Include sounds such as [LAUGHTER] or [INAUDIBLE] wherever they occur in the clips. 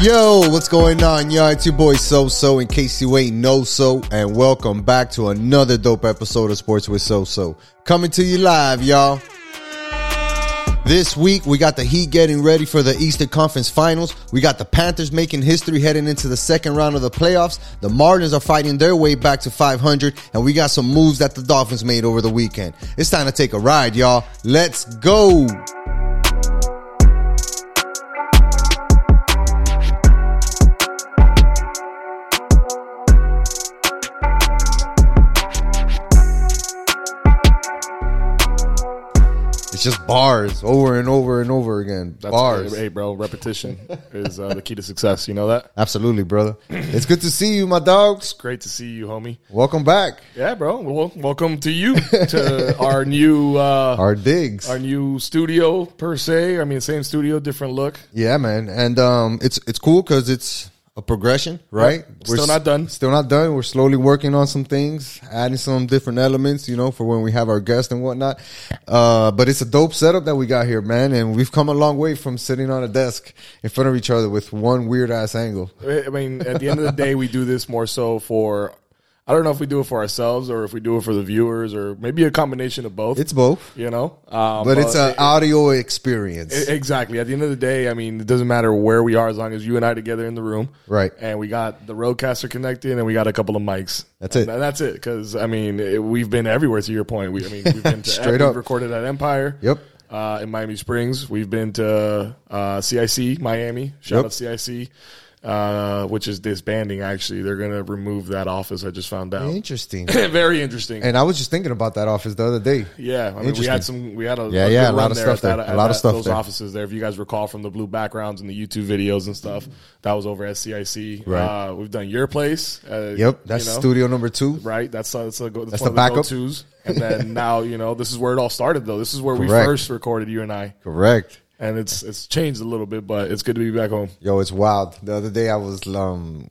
Yo, what's going on, y'all? It's your boy So So, in case you ain't so, and welcome back to another dope episode of Sports with So So. Coming to you live, y'all. This week, we got the Heat getting ready for the Eastern Conference Finals. We got the Panthers making history heading into the second round of the playoffs. The Marlins are fighting their way back to 500, and we got some moves that the Dolphins made over the weekend. It's time to take a ride, y'all. Let's go. Just bars over and over and over again. That's bars. Hey, bro, repetition is uh, the key to success. You know that? [LAUGHS] Absolutely, brother. It's good to see you, my dogs. Great to see you, homie. Welcome back. Yeah, bro. Well, welcome to you to [LAUGHS] our new uh, Our digs. our new studio per se. I mean, same studio, different look. yeah, man. And um it's it's cool because it's a progression, right? We're Still not done. Still not done. We're slowly working on some things, adding some different elements, you know, for when we have our guests and whatnot. Uh, but it's a dope setup that we got here, man. And we've come a long way from sitting on a desk in front of each other with one weird ass angle. I mean, at the end of the day, we do this more so for. I don't know if we do it for ourselves or if we do it for the viewers or maybe a combination of both. It's both, you know, um, but it's an it- audio experience. E- Exactly. At the end of the day, I mean, it doesn't matter where we are as long as you and I together in the room. Right. And we got the RODECaster connected and we got a couple of mics. That's it. And that's it. Because, I mean, it, we've been everywhere to your point. We, I mean, we've been [LAUGHS] to Straight up. recorded at Empire. Yep. Uh, in Miami Springs. We've been to uh, CIC, Miami. Shout Yep. out CIC. Uh, which is disbanding actually. They're gonna remove that office. I just found out. Interesting. [LAUGHS] Very interesting. And I was just thinking about that office the other day. Yeah, I mean, we had some. We had a Yeah, a yeah, a lot of stuff there. that- A lot of stuff Those there. offices there. If you guys recall from the blue backgrounds and the YouTube videos and stuff, that was over at CIC. Right. Uh, we've done your place. Uh, Yep, that's you know, studio number two. Right. That's uh, that's, a, go- that's, That's the backup. go-tos. And then now you know this is where it all started. Though this is where we Correct. first recorded you and I, Correct. And it's it's changed a little bit, but it's good to be back home. Yo, it's wild. The other day I was um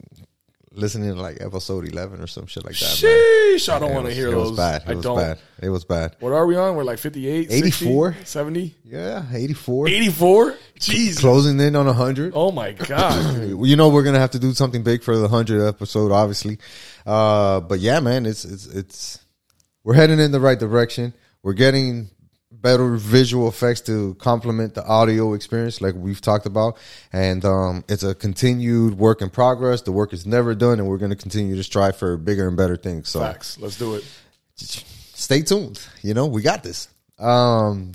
listening to like episode eleven or some shit like that. man. I don't want to hear it those. was bad. It I was don't. bad. It was bad. What are we on? We're like 58, 84? 70, Yeah, eighty four. 84? Jesus. Closing in on hundred. Oh my [COUGHS] god. You know we're gonna have to do something big for the hundred episode, obviously. Uh, but yeah, man, it's it's it's we're heading in the right direction. We're getting better visual effects to complement the audio experience, like we've talked about. And um, it's a continued work in progress. The work is never done, and we're going to continue to strive for bigger and better things. So Facts. Let's do it. stay tuned. You know, we got this. Um,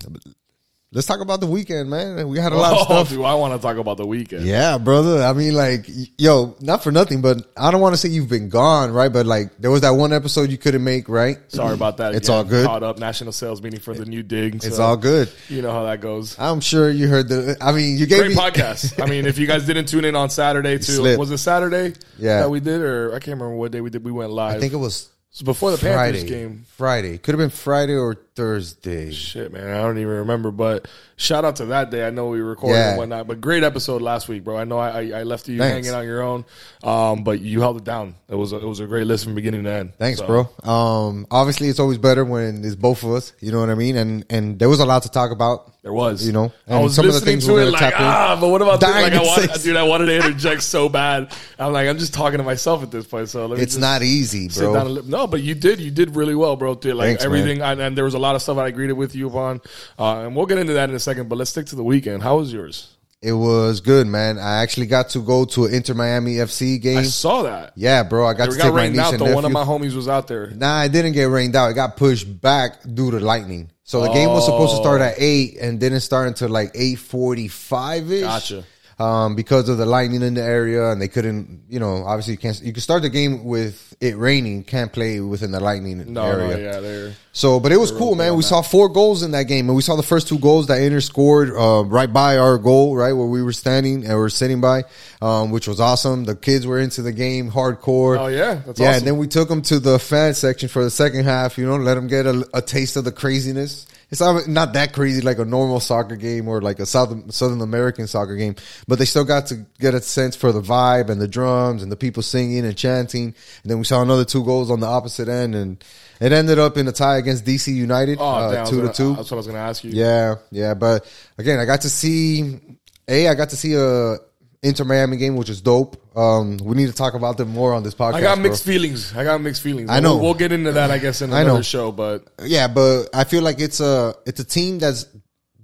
let's talk about the weekend, man. We had a lot of Oh, stuff. dude, I want to talk about the weekend. Yeah, brother. I mean, like, yo, not for nothing, but I don't want to say you've been gone, right? But like, there was that one episode you couldn't make, right? Sorry about that. It's all good. Caught up national sales meeting for the new dig. It's all good. You know how that goes. I'm sure you heard the. I mean, you gave Great me [LAUGHS] podcast. I mean, if you guys didn't tune in on Saturday, too, was it Saturday? Yeah. that we did, or I can't remember what day we did. We went live. I think it was it was before the Friday. Panthers game. Friday could have been Friday or Thursday. Shit, man, I don't even remember. But shout out to that day. I know we recorded Yeah. and whatnot, but great episode last week, bro. I know I, I, I left you Thanks. hanging on your own, um, but you held it down. It was a, it was a great list from beginning to end. Thanks, So, bro. Um, obviously, it's always better when it's both of us. You know what I mean? And and there was a lot to talk about. There was, You know, I was some of the listening things to we're it gonna like in. ah, but what about this? Dying like I wanted, [LAUGHS] dude? I wanted to interject so bad. I'm like, I'm just talking to myself at this point. So let me It's not easy, sit down and bro. no, but you did, you did really well, bro. Dude, like Thanks, everything, and, and there was a lot of stuff I agreed with you upon, uh, and we'll get into that in a second. But let's stick to the weekend. How was yours? It was good, man. I actually got to go to an Inter Miami FC game. I saw that. Yeah, bro. I got It to got take my rained niece out and though. One of my homies was out there. Nah, it didn't get rained out. It got pushed back due to lightning. So the game was supposed to start at eight and didn't start until like eight forty five ish. Gotcha. Um, because of the lightning in the area, and they couldn't, you know, obviously you can't. You can start the game with it raining, can't play within the lightning No, area. no, yeah, they're So, but it was cool, man. We saw four goals in that game, and we saw the first two goals that Inter scored uh, right by our goal, right where we were standing and we were sitting by, um, which was awesome. The kids were into the game hardcore. Oh, yeah? That's yeah. awesome. And then we took them to the fan section for the second half. You know, let them get a, a taste of the craziness. It's not, not that crazy like a normal soccer game or like a South Southern American soccer game, but they still got to get a sense for the vibe and the drums and the people singing and chanting. And then we saw another two goals on the opposite end, and it ended up in a tie against DC United, oh, uh, damn, two to gonna- two. That's what I was going to ask you. Yeah, yeah, but again, I got to see a. I got to see a Inter Miami game, which is dope. Um, we need to talk about them more on this podcast. I got bro. mixed feelings. I got mixed feelings. I know. We'll, we'll get into that, I guess, in I another know. show. But Yeah, but I feel like it's a it's a team that's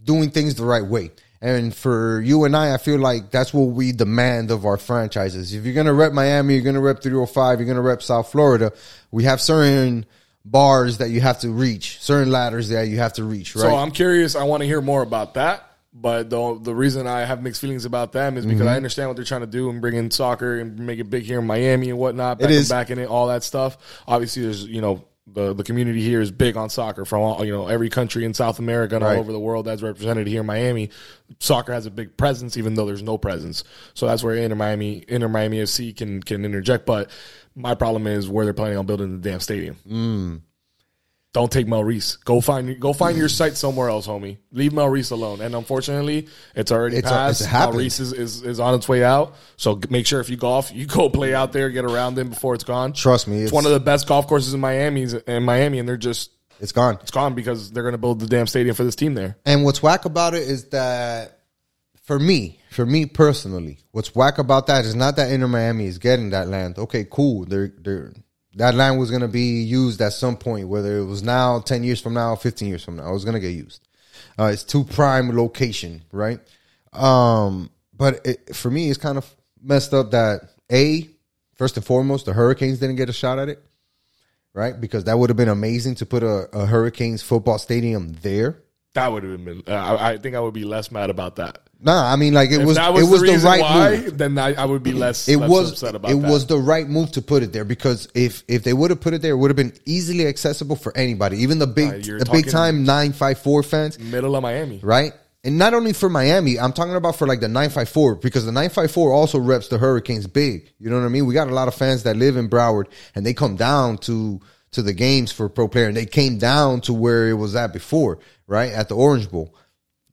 doing things the right way. And for you and I, I feel like that's what we demand of our franchises. If you're gonna rep Miami, you're gonna rep 305, you're gonna rep South Florida. We have certain bars that you have to reach, certain ladders that you have to reach, right? So I'm curious. I want to hear more about that. But the the reason I have mixed feelings about them is because Mm-hmm. I understand what they're trying to do and bring in soccer and make it big here in Miami and whatnot. Back It is. back in it, all that stuff. Obviously, there's you know the the community here is big on soccer from all you know every country in South America and Right. all over the world that's represented here in Miami. Soccer has a big presence, even though there's no presence. So that's where Inter Miami Inter Miami FC can can interject. But my problem is where they're planning on building the damn stadium. Mm. Don't take Melreese. Go find go find your site somewhere else, homie. Leave Melreese alone. And unfortunately, it's already It's- passed. it's happened. Melreese is, is, is on its way out. So make sure if you golf, you go play out there, get around him before it's gone. Trust me, it's, it's- one of the best golf courses in Miami. In Miami, and they're just it's gone. it's gone because they're going to build the damn stadium for this team there. And what's whack about it is that for me, for me personally, what's whack about that is not that Inter Miami is getting that land. Okay, cool. They're they're that line was gonna be used at some point, whether it was now, ten years from now, fifteen years from now, it was gonna get used. Uh, it's too prime location, right? Um, but it, for me, it's kind of messed up that a first and foremost, the Hurricanes didn't get a shot at it, right? Because that would have been amazing to put a, a Hurricanes football stadium there. That would have been. Uh, I, I think I would be less mad about that. Nah, I mean like it If was, that was, it was the, the, right why, move. then I, I would be less. It less was upset about it that. was the right move to put it there because if if they would have put it there, it would have been easily accessible for anybody, even the big Uh, the big time nine five four fans, middle of Miami. right? And not only for Miami, I'm talking about for like the 954 because the 954 also reps the Hurricanes big. You know what I mean? We got a lot of fans that live in Broward and they come down to to the games for pro player and they came down to where it was at before, right? At the Orange Bowl.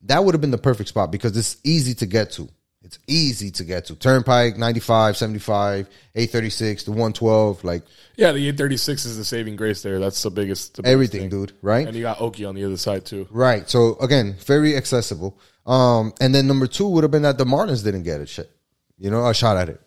That would have been the perfect spot because it's easy to get to. It's easy to get to. Turnpike 95, 75, 836, the 112, like Yeah, the 836 is the saving grace there. That's the biggest. The biggest everything, thing. dude, right? And you got Oki on the other side too. Right. So again, very accessible. Um, and then number two would have been that the Marlins didn't get a shit, you know, a shot at it,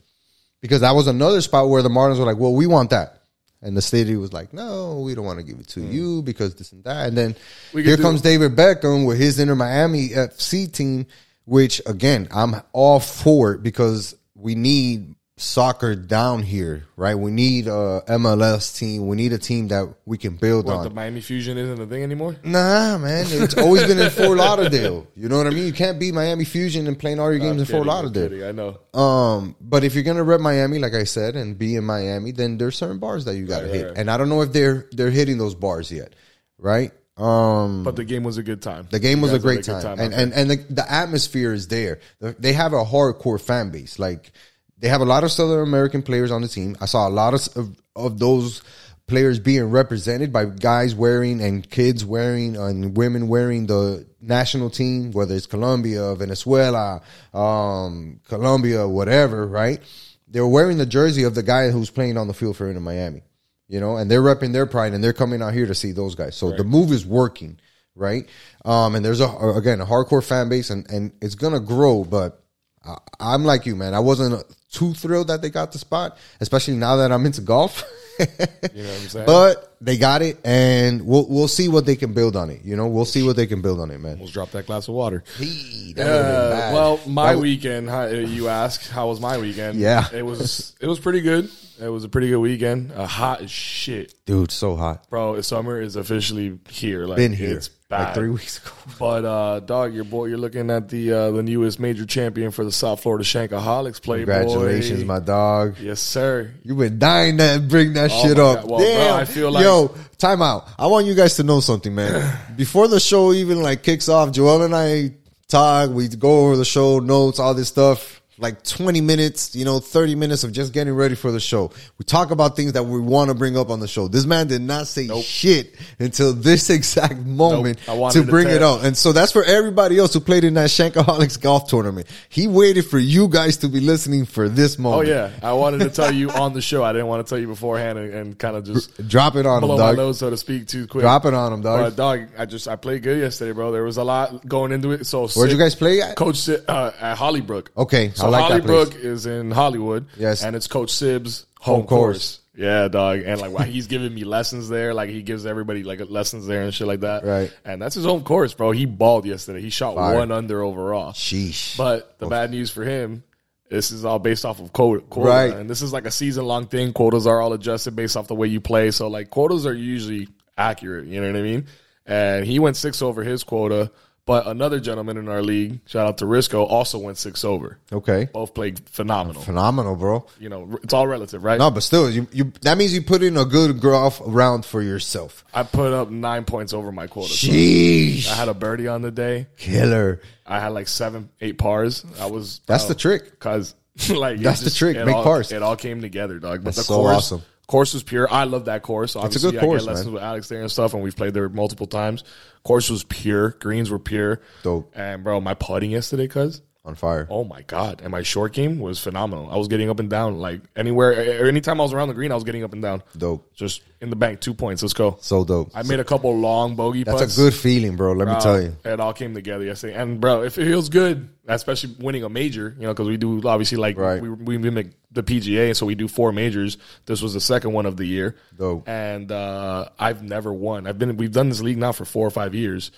because that was another spot where the Marlins were like, "Well, we want that," and the city was like, "No, we don't want to give it to you because this and that." And then here comes David Beckham with his Inter Miami FC team, which again, I'm all for it because we need soccer down here, right? We need a MLS team. We need a team that we can build What, on. the Miami Fusion isn't a thing anymore? Nah, man. It's [LAUGHS] always been in Fort Lauderdale. You know what I mean? You can't beat Miami Fusion and playing all your games in Fort Kidding, I'm Lauderdale. kidding, I know. Um, but if you're gonna rep Miami, like I said, and be in Miami, then there's certain bars that you gotta Right, hit. right. And I don't know if they're they're hitting those bars yet, right? Um, But the game was a good time. the game was a great good time, out and and and the, the atmosphere is there. They have a hardcore fan base. Like they have a lot of Southern American players on the team. I saw a lot of of, of those players being represented by guys wearing and kids wearing and women wearing the national team, whether it's Colombia, Venezuela, um, Colombia, whatever. Right? They're wearing the jersey of the guy who's playing on the field for Inter Miami. You know, and they're repping their pride, and they're coming out here to see those guys. So the move is working right? Um, and there's a again a hardcore fan base, and and it's gonna grow. But I, I'm like you, man. I wasn't too thrilled that they got the spot, especially now that I'm into golf. [LAUGHS] you know what I'm saying? but they got it, and we'll we'll see what they can build on it. You know, we'll see what they can build on it, man. Almost drop that glass of water. Hey, that Uh, well, my That- weekend. How, you ask, how was my weekend? Yeah. it was. It was pretty good. It was a pretty good weekend. Uh, hot as shit, dude, so hot. bro. Summer is officially here. Like Been here It's bad. like three weeks ago. [LAUGHS] But uh, dog, your boy, you're looking at the uh, the newest major champion for the South Florida Shankaholics. Playboy. Congratulations, my dog. Yes, sir. You've been dying to bring that Oh shit up. Well, bro, Damn. I feel like- Yo, time out. I want you guys to know something, man. [CLEARS THROAT] Before the show even like kicks off, Joel and I talk, we go over the show, notes, all this stuff. Like 20 minutes, you know, 30 minutes of just getting ready for the show. We talk about things that we want to bring up on the show. This man did not say shit until this [LAUGHS] exact moment wanted to to bring it tell- up. And so that's for everybody else who played in that Shankaholics golf tournament. He waited for you guys to be listening for this moment. Oh yeah, I wanted to tell you [LAUGHS] on the show. I didn't want to tell you beforehand and, and kind of just Drop it on him, blow my dog. nose, so to speak, too quick. Drop it on him, dog. But dog, I just I played good yesterday, bro. There was a lot going into it. So Where'd you guys play at? Coach uh, at Hollybrook. Okay, so So like that place. Hollybrook is in Hollywood. Yes. And it's Coach Sib's home, Home course. course. Yeah, dog. And like while he's giving me lessons there, like he gives everybody like lessons there and shit like that. Right. And that's his home course, bro. He balled yesterday. He shot Fire. one under overall. Sheesh. But the bad news for him, this is all based off of quota, quota Right. and this is like a season long thing. Quotas are all adjusted based off the way you play. So like quotas are usually accurate. You know what I mean? And he went six over his quota, but another gentleman in our league, shout out to Risco, also went six over. okay. Both played phenomenal. Phenomenal, bro. You know, it's all relative, right? No, but still, you, you that means you put in a good golf round for yourself. I put up nine points over my quota. So Sheesh. I had a birdie on the day. Killer. I had like seven, eight pars. I was That's the uh, trick. Cause [LAUGHS] like That's the trick, make all, pars. It all came together, dog. But That's the so course, awesome. Course was pure. I love that course. Obviously, good I course, get lessons man. with Alex there and stuff, and we've played there multiple times. Course was pure. Greens were pure. Dope. And bro, my putting yesterday, cuz On fire. oh my god, and my short game was phenomenal. I was getting up and down like anywhere, anytime I was around the green, I was getting up and down. Dope. Just in the bank, two points. Let's go. So dope. I made a couple long bogey That's putts. a good feeling, bro. Let me tell you. It all came together yesterday. And bro, if it feels good, especially winning a major, you know, because we do obviously like Right. we, we mimic the PGA, so we do four majors. This was the second one of the year. Dope. And uh, I've never won. I've been we've done this league now for four or five years,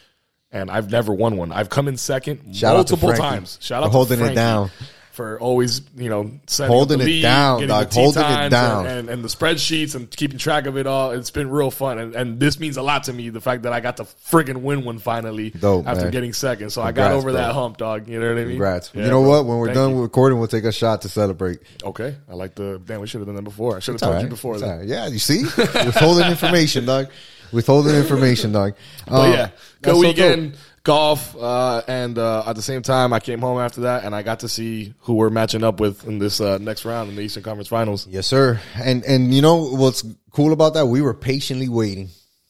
and I've never won one. I've come in second Shout out to multiple Frankie times. Shout for out holding to it Frankie down. For always, you know, setting Holding up the it down, getting dog. the tee Holding it times down. and, and, and the spreadsheets and keeping track of it all. It's been real fun, and, and this means a lot to me. The fact that I got to friggin' win one finally Dope, after man. getting second, so I got Congrats, over bro. that hump, dog. You know what I mean? Congrats. Yeah, you know bro. what? When we're Thank done you. with recording, we'll take a shot to celebrate. okay, I like the damn. We should have done that before. I should have told you before It's that. Yeah, you see? Withholding information, dog. [LAUGHS] Withholding information, dog. [LAUGHS] But Um, yeah, that's good so weekend golf, uh, and uh, at the same time, I came home after that, and I got to see who we're matching up with in this uh, next round in the Eastern Conference Finals. Yes, sir. And and you know what's cool about that? We were patiently waiting.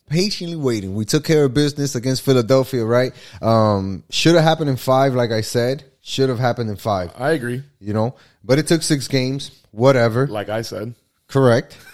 Patiently waiting. We took care of business against Philadelphia, right? Um, should have happened in five, like I said. Should have happened in five, I agree. you know. But it took six games. Whatever. Like I said, Correct. [LAUGHS]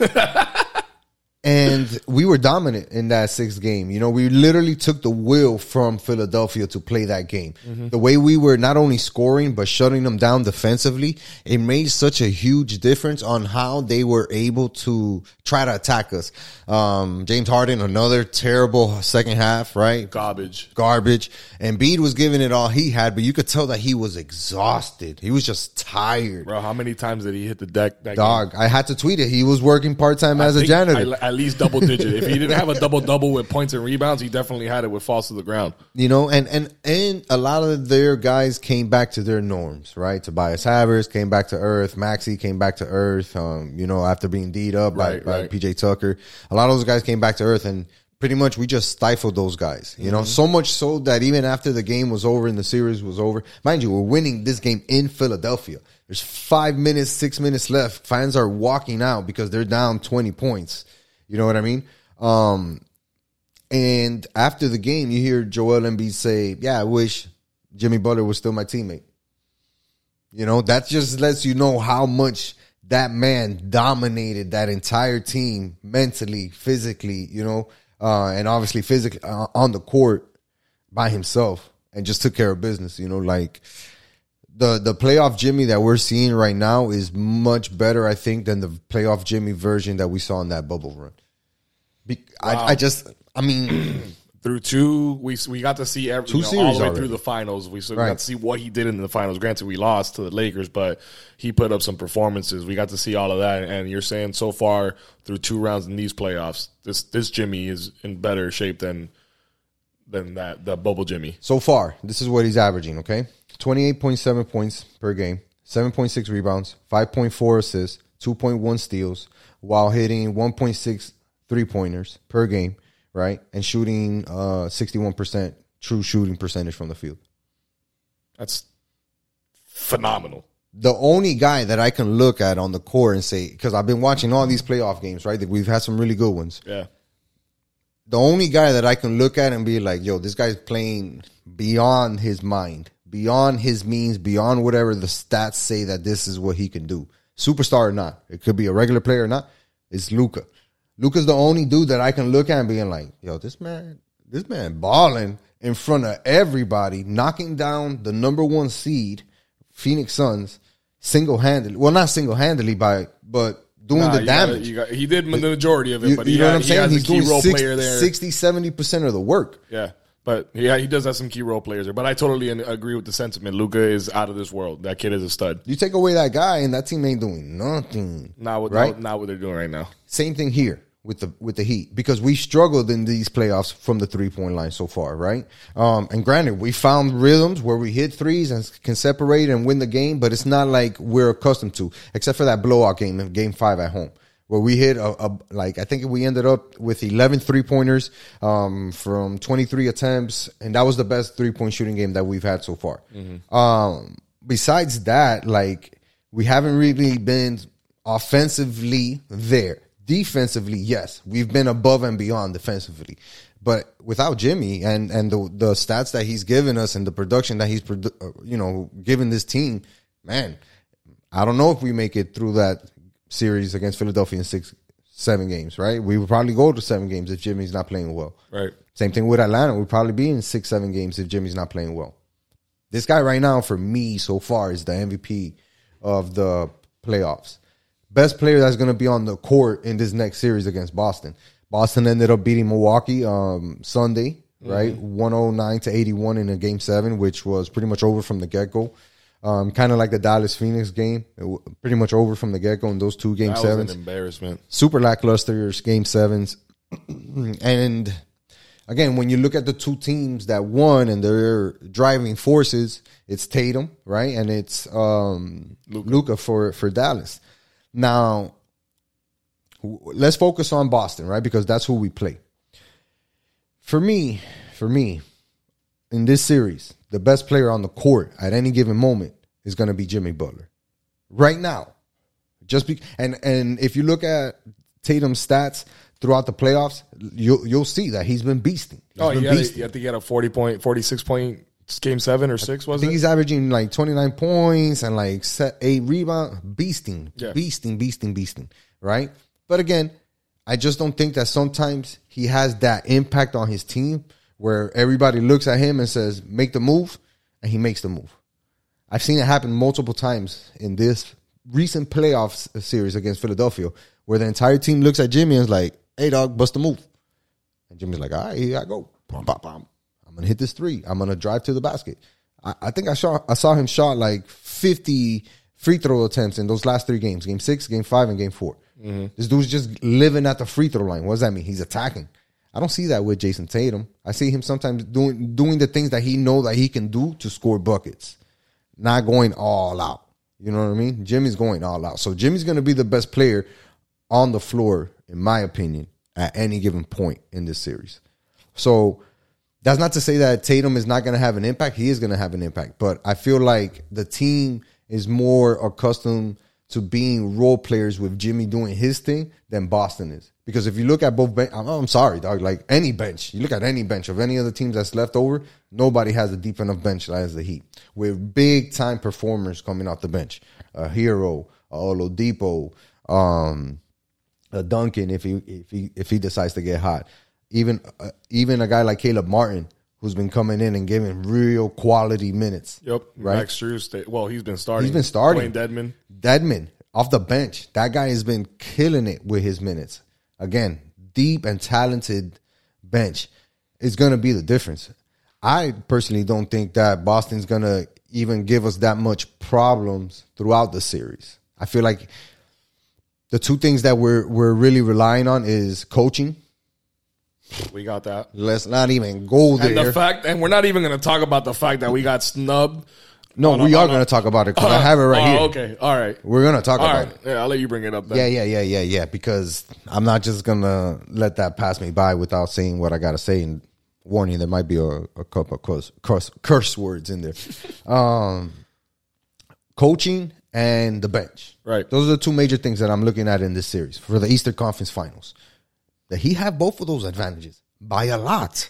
and we were dominant in that sixth game. You know, we literally took the will from Philadelphia to play that game. The way we were not only scoring, but shutting them down defensively, it made such a huge difference on how they were able to try to attack us. Um, James Harden, another terrible second half, right? garbage. Garbage. And Bede was giving it all he had, but you could tell that he was exhausted. He was just tired. Bro, how many times did he hit the deck? That Dog, I had to tweet it. He was working part time as I a janitor. I- at least double digit. if he didn't have a double double with points and rebounds, he definitely had it with falls to the ground. you know, and and and a lot of their guys came back to their norms, right? Tobias Harris came back to earth. Maxey came back to earth. Um, you know, after being D'd up by, Right, by. PJ Tucker, a lot of those guys came back to earth, and pretty much we just stifled those guys. You know, so much so that even after the game was over and the series was over, mind you, we're winning this game in Philadelphia. There's five minutes, six minutes left. Fans are walking out because they're down twenty points. You know what I mean? Um, And after the game, you hear Joel Embiid say, "Yeah, I wish Jimmy Butler was still my teammate." You know, that just lets you know how much that man dominated that entire team mentally, physically, you know, uh, and obviously physically uh, on the court by himself and just took care of business. You know, like the the playoff Jimmy that we're seeing right now is much better, I think, than the playoff Jimmy version that we saw in that bubble run. Be- I, I just, I mean, [CLEARS THROAT] through two we we got to see every Two you know, all series the way already. through the finals. We so we Right. got to see what he did in the finals. Granted, we lost to the Lakers, but he put up some performances. We got to see all of that. And you're saying so far through two rounds in these playoffs, this this Jimmy is in better shape than than that the bubble Jimmy. so far, this is what he's averaging, okay? 28.7 points per game, 7.6 rebounds, 5.4 assists, 2.1 steals, while hitting 1.6 three pointers per game, right? And shooting uh, 61% true shooting percentage from the field. That's phenomenal. the only guy that I can look at on the court and say, because I've been watching all these playoff games, right? We've had some really good ones. Yeah. The only guy that I can look at and be like, yo, this guy's playing beyond his mind, beyond his means, beyond whatever the stats say that this is what he can do. Superstar or not. It could be a regular player or not. It's Luka. Luka's the only dude that I can look at and being like, yo, this man, this man balling in front of everybody, knocking down the number one seed, Phoenix Suns, single handedly. Well, not single handedly by, but doing Nah, the damage. got- he did the majority of it, you, but you he, know had- what I'm he saying? has He's a key doing role six- player there. 60, 70 percent of the work. Yeah, but yeah, he does have some key role players there. But I totally agree with the sentiment. Luka is out of this world. That kid is a stud. You take away that guy, and that team ain't doing nothing. Not what Right. not, what they're doing right now. Same thing here with the with the Heat because we struggled in these playoffs from the three point line so far, right? Um, and granted, we found rhythms where we hit threes and can separate and win the game, but it's not like we're accustomed to, except for that blowout game in Game Five at home. Where we hit a, a like I think we ended up with 11 three pointers um, from 23 attempts, and that was the best three point shooting game that we've had so far. Um, besides that, like we haven't really been offensively there. Defensively, yes, we've been above and beyond defensively, but without Jimmy and and the the stats that he's given us and the production that he's produ- uh, you know given this team, man, I don't know if we make it through that series against Philadelphia in six seven games. Right, we would probably go to seven games if Jimmy's not playing well. Right. Same thing with Atlanta. We'd probably be in six, seven games if Jimmy's not playing well. This guy right now, for me, so far, is the MVP of the playoffs. Best player that's going to be on the court in this next series against Boston. Boston ended up beating Milwaukee um, Sunday, right? 109 to 81 in a game seven, which was pretty much over from the get go. Um, kind of like the Dallas Phoenix game, w- pretty much over from the get go in those two game That sevens was an embarrassment. super lackluster game sevens. [CLEARS THROAT] and again, when you look at the two teams that won and their driving forces, it's Tatum, right? And it's um, Luka for, for Dallas. Now, let's focus on Boston, right? Because that's who we play. For me, for me, in this series, the best player on the court at any given moment is going to be Jimmy Butler. Right now, just be and and if you look at Tatum's stats throughout the playoffs, you'll you'll see that he's been beasting. He's Oh, been a, beasting. I think he had a forty point, forty six point game seven or six. Was I think it? he's averaging like 29 points and like set eight rebound, beasting, Yeah. beasting, beasting, beasting, right? But again, I just don't think that sometimes he has that impact on his team where everybody looks at him and says, make the move, and he makes the move. I've seen it happen multiple times in this recent playoffs series against Philadelphia where the entire team looks at Jimmy and is like, hey, dog, bust the move. And Jimmy's like, all right, here I go. Bum, bum, bum. I'm gonna hit this three. I'm gonna drive to the basket. I, I think I saw I saw him shot like 50 free throw attempts in those last three games: game six, game five, and game 4 mm-hmm. This dude's just living at the free throw line. What does that mean? He's attacking. I don't see that with Jayson Tatum. I see him sometimes doing doing the things that he know that he can do to score buckets, not going all out. You know what I mean? Jimmy's going all out. So Jimmy's going to be the best player on the floor, in my opinion, at any given point in this series. So that's not to say that Tatum is not going to have an impact. He is going to have an impact, but I feel like the team is more accustomed to being role players with Jimmy doing his thing than Boston is. Because if you look at both, ben- I'm, I'm sorry, dog. Like any bench, you look at any bench of any other teams that's left over, nobody has a deep enough bench as the Heat with big time performers coming off the bench. A Herro, a Oladipo, um, a Duncan if he if he if he decides to get hot. Even uh, even a guy like Caleb Martin who's been coming in and giving real quality minutes. Yep. Right. Max Strus. Well, he's been starting. He's been starting. Wayne Dedmon. Dedmon off the bench. That guy has been killing it with his minutes. Again, deep and talented bench is going to be the difference. I personally don't think that Boston's going to even give us that much problems throughout the series. I feel like the two things that we're we're really relying on is coaching. We got that. Let's not even go And there. the fact, and we're not even going to talk about the fact that we got snubbed. No, on a- we are on a- going to talk about it because I have it right oh, here. Okay. All right. We're going to talk All about right. it. Yeah, I'll let you bring it up then. Yeah, yeah, yeah, yeah, yeah. Because I'm not just gonna let that pass me by without saying what I gotta say. And warning, there might be a, a couple of curse, curse, curse words in there. [LAUGHS] um, coaching and the bench. Right. Those are the two major things that I'm looking at in this series for the Eastern Conference Finals. That he have both of those advantages by a lot.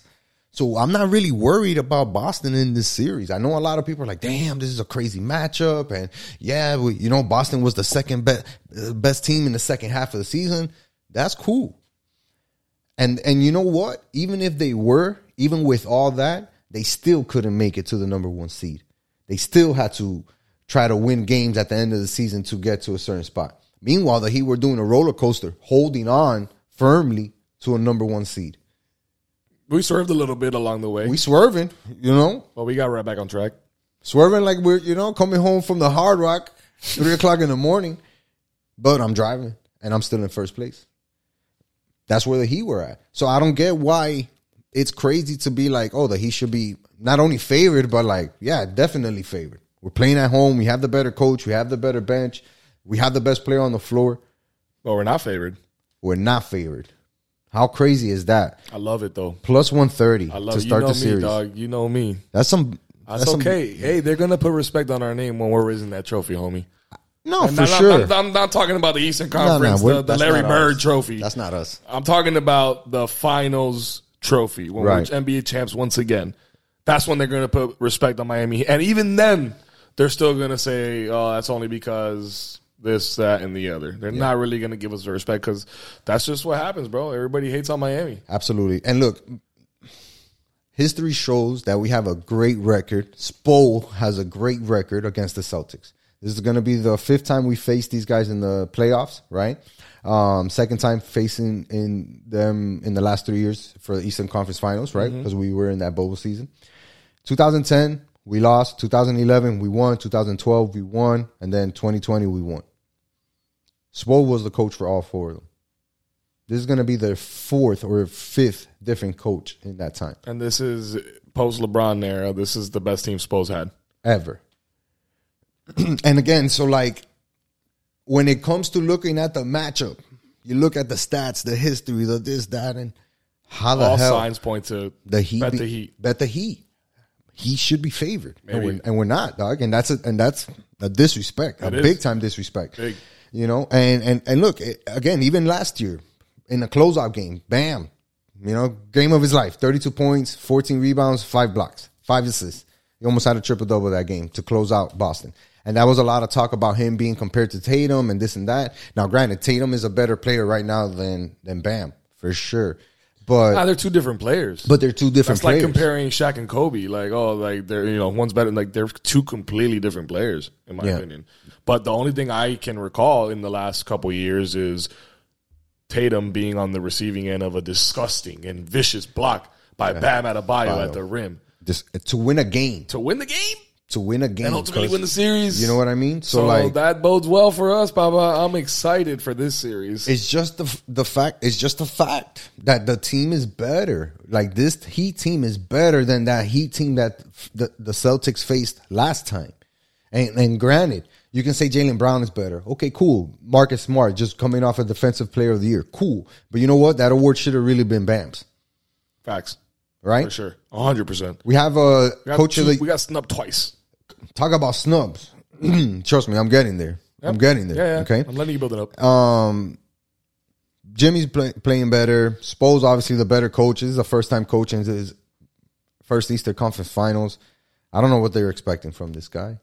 So I'm not really worried about Boston in this series. I know a lot of people are like, "Damn, this is a crazy matchup," and yeah, we, you know, Boston was the second best uh, best team in the second half of the season. That's cool. And and you know what? Even if they were, even with all that, they still couldn't make it to the number one seed. They still had to try to win games at the end of the season to get to a certain spot. Meanwhile, the Heat were doing a roller coaster, holding on firmly to a number one seed. We swerved a little bit along the way, We swerving, you know, but we got right back on track. swerving like we're you know coming home from the Hard Rock, three o'clock in the morning. But I'm driving and I'm still in first place. That's where the Heat were at. So I don't get why it's crazy to be like, oh, the Heat should be not only favored, but like, yeah, definitely favored. We're playing at home. We have the better coach. We have the better bench. We have the best player on the floor. But we're not favored. We're not favored. How crazy is that? I love it though. Plus 130 I love to it. You start know the me, series. dog. You know me. That's some. That's, some- okay. Hey, they're gonna put respect on our name when we're raising that trophy, homie. no, And for I'm, sure. I'm, I'm not talking about the Eastern No, no, Conference, the, the Larry Bird us. trophy. That's not us. I'm talking about the finals trophy when Right. we're NBA champs once again. That's when they're going to put respect on Miami. And even then, they're still going to say, oh, that's only because this, that, and the other. They're not really going to give us the respect because that's just what happens, bro. Everybody hates on Miami. Absolutely. And look, history shows that we have a great record. Spo has a great record against the Celtics. This is going to be the fifth time we face these guys in the playoffs, right? Um, second time facing in them in the last three years for the Eastern Conference Finals, right? Because we were in that bubble season. 2010, we lost. 2011, we won. 2012, we won. And then 2020, we won. Spo was the coach for all four of them. This is going to be their fourth or fifth different coach in that time And this is post LeBron era. This is the best team Spo's had. ever. [CLEARS THROAT] and again, so like when it comes to looking at the matchup, you look at the stats, the history, the this, that, and how the All hell signs point to the Heat, bet be- the Heat. bet the Heat. He should be favored, and we're, and we're not, dog. And that's a, and that's a disrespect, a is. big time disrespect. Big. You know, and and and look eh, again, even last year in the closeout game, bam, you know, game of his life, thirty-two points, fourteen rebounds, five blocks, five assists. He almost had a triple double that game to close out Boston. And that was a lot of talk about him being compared to Tatum and this and that. Now, granted, Tatum is a better player right now than than Bam for sure, but Ah, they're two different players. but they're two different players. It's like comparing Shaq and Kobe. Like, oh, like they're you know one's better. Like they're two completely different players, in my Yeah. opinion. But the only thing I can recall in the last couple years is Tatum being on the receiving end of a disgusting and vicious block by Bam Adebayo at the rim Just to win a game, to win the game to win a game, and ultimately win the series. You know what I mean? So, So like, that bodes well for us, Baba. I'm excited for this series. it's just the the fact. It's just the fact that the team is better. Like this Heat team is better than that Heat team that the, the Celtics faced last time. And and granted, you can say Jaylen Brown is better. Okay, cool. Marcus Smart just coming off a Defensive Player of the Year. Cool. But you know what? That award should have really been Bam's, Facts right? for sure, hundred percent. We have a coach of the We got snubbed twice. Talk about snubs. [CLEARS THROAT] Trust me, I'm getting there. I'm getting there. Yeah, yeah. Okay. I'm letting you build it up. Um, Jimmy's play, playing better. Spo's obviously the better coach. This is the first time coaching his first Easter Conference Finals. I don't know what they're expecting from this guy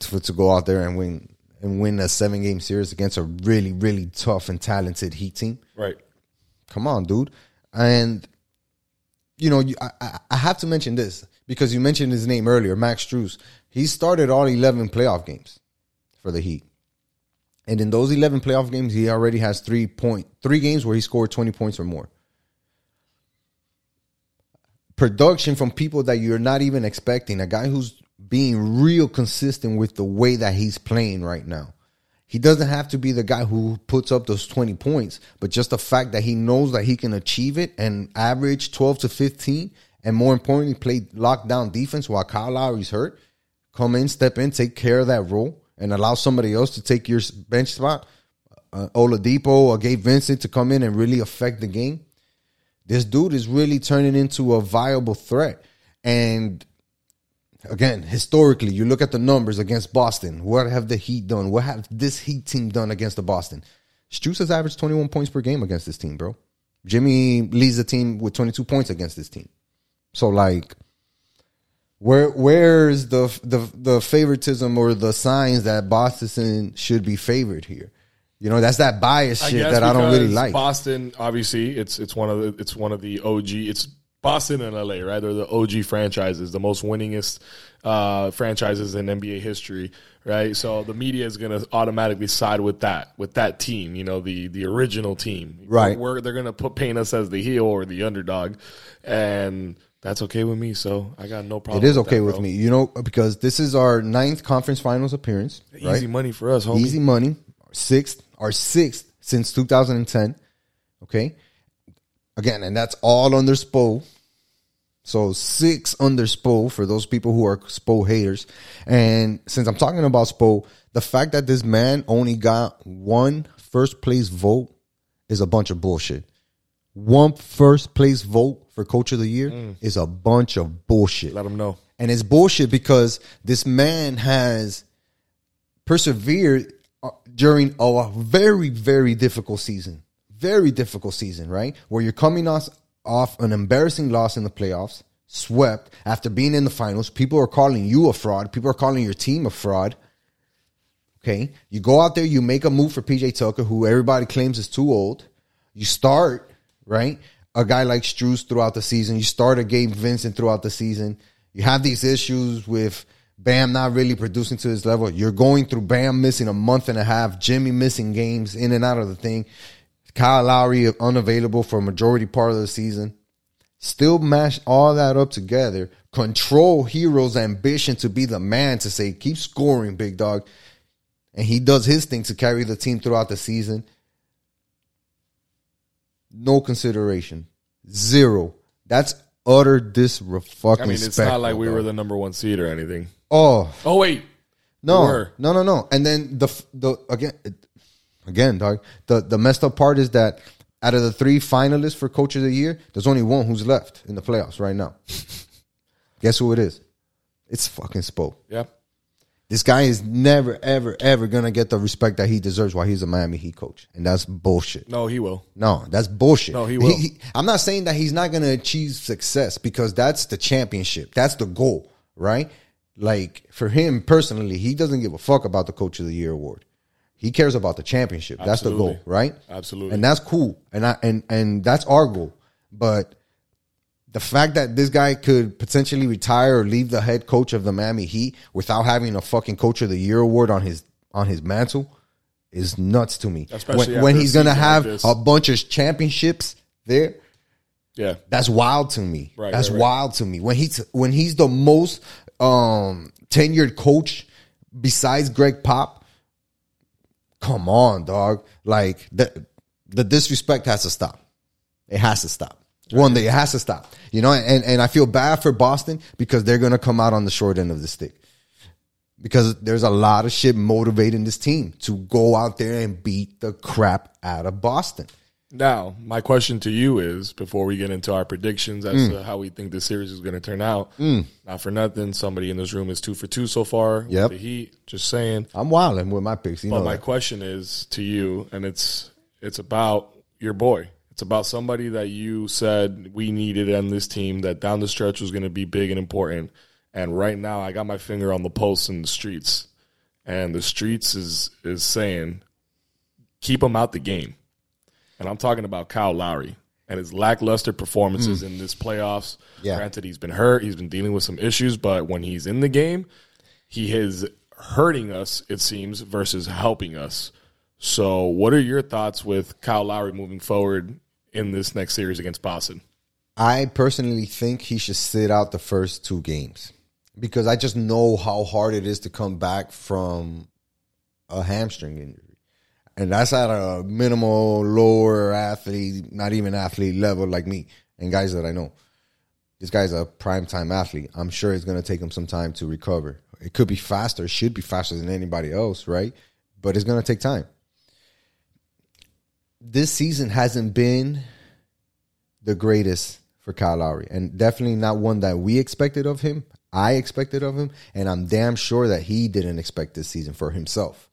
to, to go out there and win and win a seven game series against a really really tough and talented Heat team. right. Come on, dude. And you know, you, I, I- I have to mention this because you mentioned his name earlier, Max Strus. He started all eleven playoff games for the Heat, and in those eleven playoff games, he already has three point three games where he scored twenty points or more. Production from people that you're not even expecting. A guy who's being real consistent with the way that he's playing right now. He doesn't have to be the guy who puts up those 20 points, but just the fact that he knows that he can achieve it and average 12 to 15, and more importantly, play lockdown defense while Kyle Lowry's hurt. Come in, step in, take care of that role, and allow somebody else to take your bench spot. Uh, Oladipo or Gabe Vincent to come in and really affect the game. This dude is really turning into a viable threat. And again, historically, you look at the numbers against Boston. What have the Heat done? What have this Heat team done against the Boston? Strus has averaged 21 points per game against this team, bro. Jimmy leads the team with 22 points against this team. So like where where's the the the favoritism or the signs that Boston should be favored here? You know, that's that bias shit guess that I don't really like. Boston, obviously, it's it's one of the it's one of the OG. It's Boston and LA, right? They're the OG franchises, the most winningest uh, franchises in NBA history, right? So the media is going to automatically side with that, with that team, you know, the the original team, Right. We're, they're going to put paint us as the heel or the underdog, and that's okay with me. So I got no problem. It is with okay that, with me, you know, because this is our ninth conference finals appearance. Easy right? money for us, homie. Easy money. Sixth, our sixth since 2010. Okay. Again, and that's all under Spo. So six under Spo for those people who are Spo haters. And since I'm talking about Spo, the fact that this man only got one first place vote is a bunch of bullshit. One first place vote for coach of the year is a bunch of bullshit. Let them know. And it's bullshit because this man has persevered uh, during a very, very difficult season. Very difficult season, right? Where you're coming off, off an embarrassing loss in the playoffs, swept after being in the finals. People are calling you a fraud. People are calling your team a fraud. Okay. You go out there, you make a move for PJ Tucker, who everybody claims is too old. You start, right? A guy like Strus throughout the season. You start a Gabe Vincent throughout the season. You have these issues with Bam not really producing to his level. You're going through Bam missing a month and a half, Jimmy missing games in and out of the thing, Kyle Lowry unavailable for a majority part of the season. Still mash all that up together, control Herro's ambition to be the man to say, keep scoring, big dog. And he does his thing to carry the team throughout the season. No consideration. Zero. That's utter disrespect. I mean, it's not like we were the number one seed or anything. Oh Oh wait, no, We no, no, no. And then the the again, again, dog. The the messed up part is that out of the three finalists for Coach of the Year, there's only one who's left in the playoffs right now. [LAUGHS] Guess who it is? It's fucking Spo. yeah. This guy is never, ever, ever gonna get the respect that he deserves while he's a Miami Heat coach, and that's bullshit. No, he will. No, that's bullshit. No, he will. I'm not saying that he's not going to achieve success because that's the championship. That's the goal, right? Like for him personally, he doesn't give a fuck about the Coach of the Year award. He cares about the championship. That's the goal, right? Absolutely. And that's cool. And I and and that's our goal. But the fact that this guy could potentially retire or leave the head coach of the Miami Heat without having a fucking Coach of the Year award on his on his mantle is nuts to me. Especially when, when he's gonna season like have a bunch of championships there. Yeah. That's wild to me. Right, That's right, right. wild to me. When he's when he's the most um tenured coach besides Greg Pop. Come on, dog. Like the the disrespect has to stop. It has to stop. One day it has to stop. You know, and, and I feel bad for Boston because they're gonna come out on the short end of the stick. Because there's a lot of shit motivating this team to go out there and beat the crap out of Boston. Now, my question to you is before we get into our predictions as Mm. to how we think the series is going to turn out, not for nothing, somebody in this room is two for two so far. Yep. The Heat, just saying. I'm wilding with my picks. You But know my that. question is to you, and it's it's about your boy. It's about somebody that you said we needed on this team that down the stretch was going to be big and important. And right now, I got my finger on the pulse in the streets, and the streets is is saying keep him out the game. And I'm talking about Kyle Lowry and his lackluster performances mm. in this playoffs. Yeah. Granted, he's been hurt, he's been dealing with some issues, but when he's in the game, he is hurting us, it seems, versus helping us. So, what are your thoughts with Kyle Lowry moving forward in this next series against Boston? I personally think he should sit out the first two games because I just know how hard it is to come back from a hamstring injury. And that's at a minimal lower athlete, not even athlete level like me and guys that I know. This guy's a prime time athlete. I'm sure it's going to take him some time to recover. It could be faster, should be faster than anybody else, right? But it's going to take time. This season hasn't been the greatest for Kyle Lowry, and definitely not one that we expected of him. I expected of him, and I'm damn sure that he didn't expect this season for himself.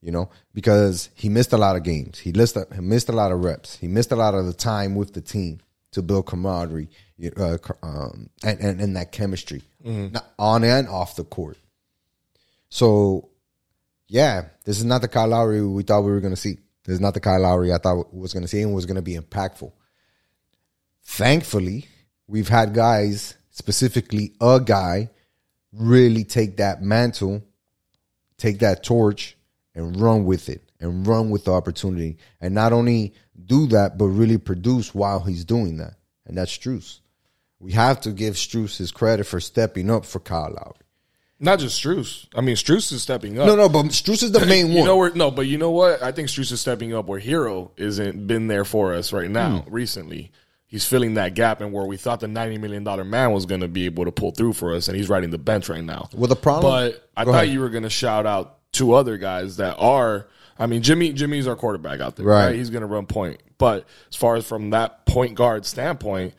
You know, because he missed a lot of games. He missed a, he missed a lot of reps. He missed a lot of the time with the team to build camaraderie uh, um, and, and and that chemistry not on and off the court. So, yeah, this is not the Kyle Lowry we thought we were going to see. Is not the Kyle Lowry I thought was going to see and was going to be impactful. Thankfully, we've had guys, specifically a guy, really take that mantle, take that torch, and run with it, and run with the opportunity, and not only do that, but really produce while he's doing that, and that's Strus. We have to give Strus his credit for stepping up for Kyle Lowry. Not just Strus. I mean, Strus is stepping up. No, no, but Strus is the main [LAUGHS] you one. know where no, but you know what? I think Strus is stepping up where Herro isn't been there for us right now. Hmm. Recently, he's filling that gap, and where we thought the ninety million dollar man was going to be able to pull through for us, and he's riding the bench right now. Well, the problem- but I Go thought ahead. you were going to shout out two other guys that are. I mean, Jimmy. Jimmy's our quarterback out there, Right. right? He's going to run point. But as far as from that point guard standpoint.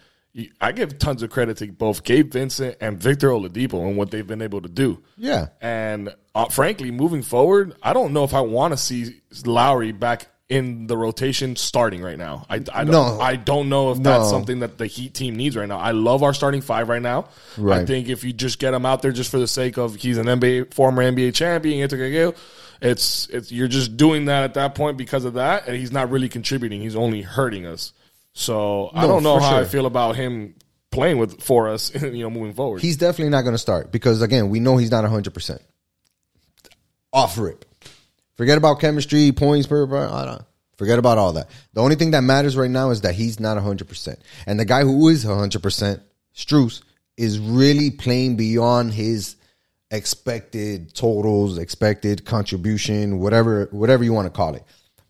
I give tons of credit to both Gabe Vincent and Victor Oladipo and what they've been able to do. Yeah. And uh, frankly, moving forward, I don't know if I want to see Lowry back in the rotation starting right now. I, I don't, No. I don't know if that's No. something that the Heat team needs right now. I love our starting five right now. I think if you just get him out there just for the sake of he's an NBA former NBA champion, it's it's you're just doing that at that point because of that, and he's not really contributing. He's only hurting us. So I don't know how I feel about him playing with for us. [LAUGHS] You know, moving forward. He's definitely not going to start because again, we know he's not 100%. Off rip. Forget about chemistry, points per per- I don't Forget about all that. The only thing that matters right now is that he's not 100%. And the guy who is 100%, Strus, is really playing beyond his expected totals, expected contribution, whatever whatever you want to call it.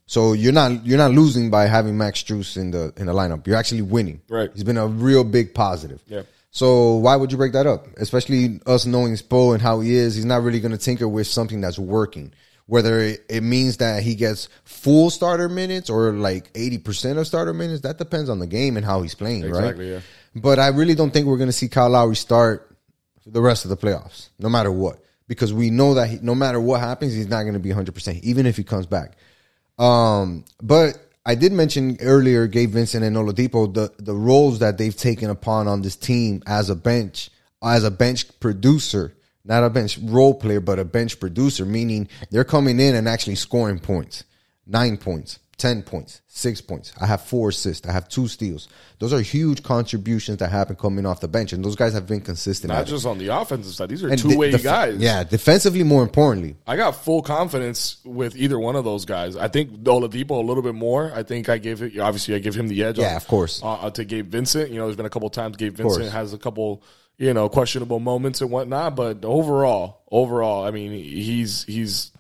So you're not you're not losing by having Max Strus in the in the lineup. You're actually winning. Right. He's been a real big positive. Yeah. So why would you break that up? Especially us knowing Spo and how he is, he's not really going to tinker with something that's working. Whether it, means that he gets full starter minutes or like eighty percent of starter minutes, that depends on the game and how he's playing, Exactly, right? yeah. But I really don't think we're going to see Kyle Lowry start the rest of the playoffs, no matter what, because we know that he, no matter what happens, he's not going to be hundred percent, even if he comes back. Um, but I did mention earlier Gabe Vincent and Oladipo the the roles that they've taken upon on this team as a bench as a bench producer, not a bench role player, but a bench producer, meaning they're coming in and actually scoring points, nine points, ten points, six points. I have four assists. I have two steals. Those are huge contributions that happen coming off the bench, and those guys have been consistent. Not at it. just on the offensive side; these are And two way def- guys. Yeah, defensively, more importantly. I got full confidence with either one of those guys. I think Oladipo a little bit more. I think I gave it. Obviously, I give him the edge. Yeah, on- of course. Uh, to Gabe Vincent, you know, there's been a couple times Gabe. Vincent has a couple, you know, questionable moments and whatnot. But overall, overall, I mean, he's he's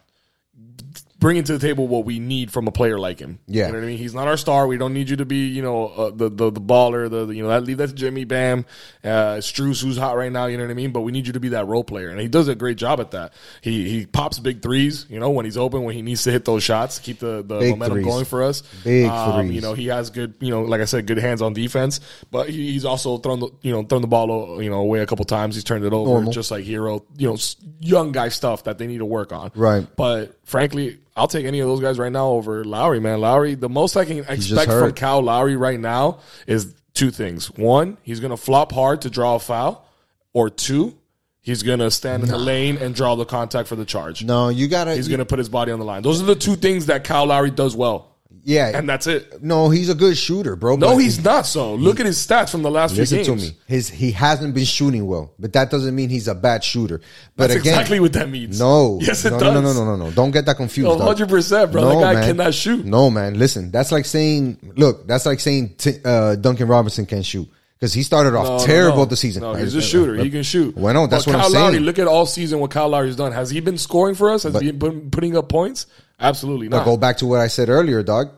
bringing to the table what we need from a player like him. Yeah. you know what I mean. He's not our star. We don't need you to be, you know, uh, the, the the baller. The, the you know that leave that to Jimmy Bam, uh, Strus who's hot right now. You know what I mean. But we need you to be that role player, and he does a great job at that. He he pops big threes. You know when he's open, when he needs to hit those shots, to keep the the Big momentum threes. going for us. Big Um, threes. You know he has good. You know, like I said, good hands on defense. But he, he's also thrown the you know thrown the ball you know away a couple times. He's turned it over Normal. just like Herro. You know, young guy stuff that they need to work on. Right. But frankly, I'll take any of those guys right now over Lowry, man. Lowry, the most I can expect from. Cal Lowry right now is two things. One, he's going to flop hard to draw a foul, or two, he's going to stand in the lane and draw the contact for the charge. No, you gotta. He's going to put his body on the line. Those are the two things that Cal Lowry does well. Yeah, And that's it. no, he's a good shooter, bro. No, but he's not so. Look at his stats from the last few Listen games. to me. His he hasn't been shooting well, but that doesn't mean he's a bad shooter. But That's again, exactly what that means. no, Yes, it no, does. no, no, no, no, no. Don't get that confused. 100%, bro. That guy cannot shoot. No, man. Listen, that's like saying, look, that's like saying t- uh, Duncan Robinson can shoot because he started off No, no, terrible no. the season. No, he's a shooter. He can shoot. Well, no, that's But what Kyle I'm saying. Lowry, look at all season what Kyle Lowry's done. Has he been scoring for us? Has he been putting up points? Absolutely But not. go back to what I said earlier, dog.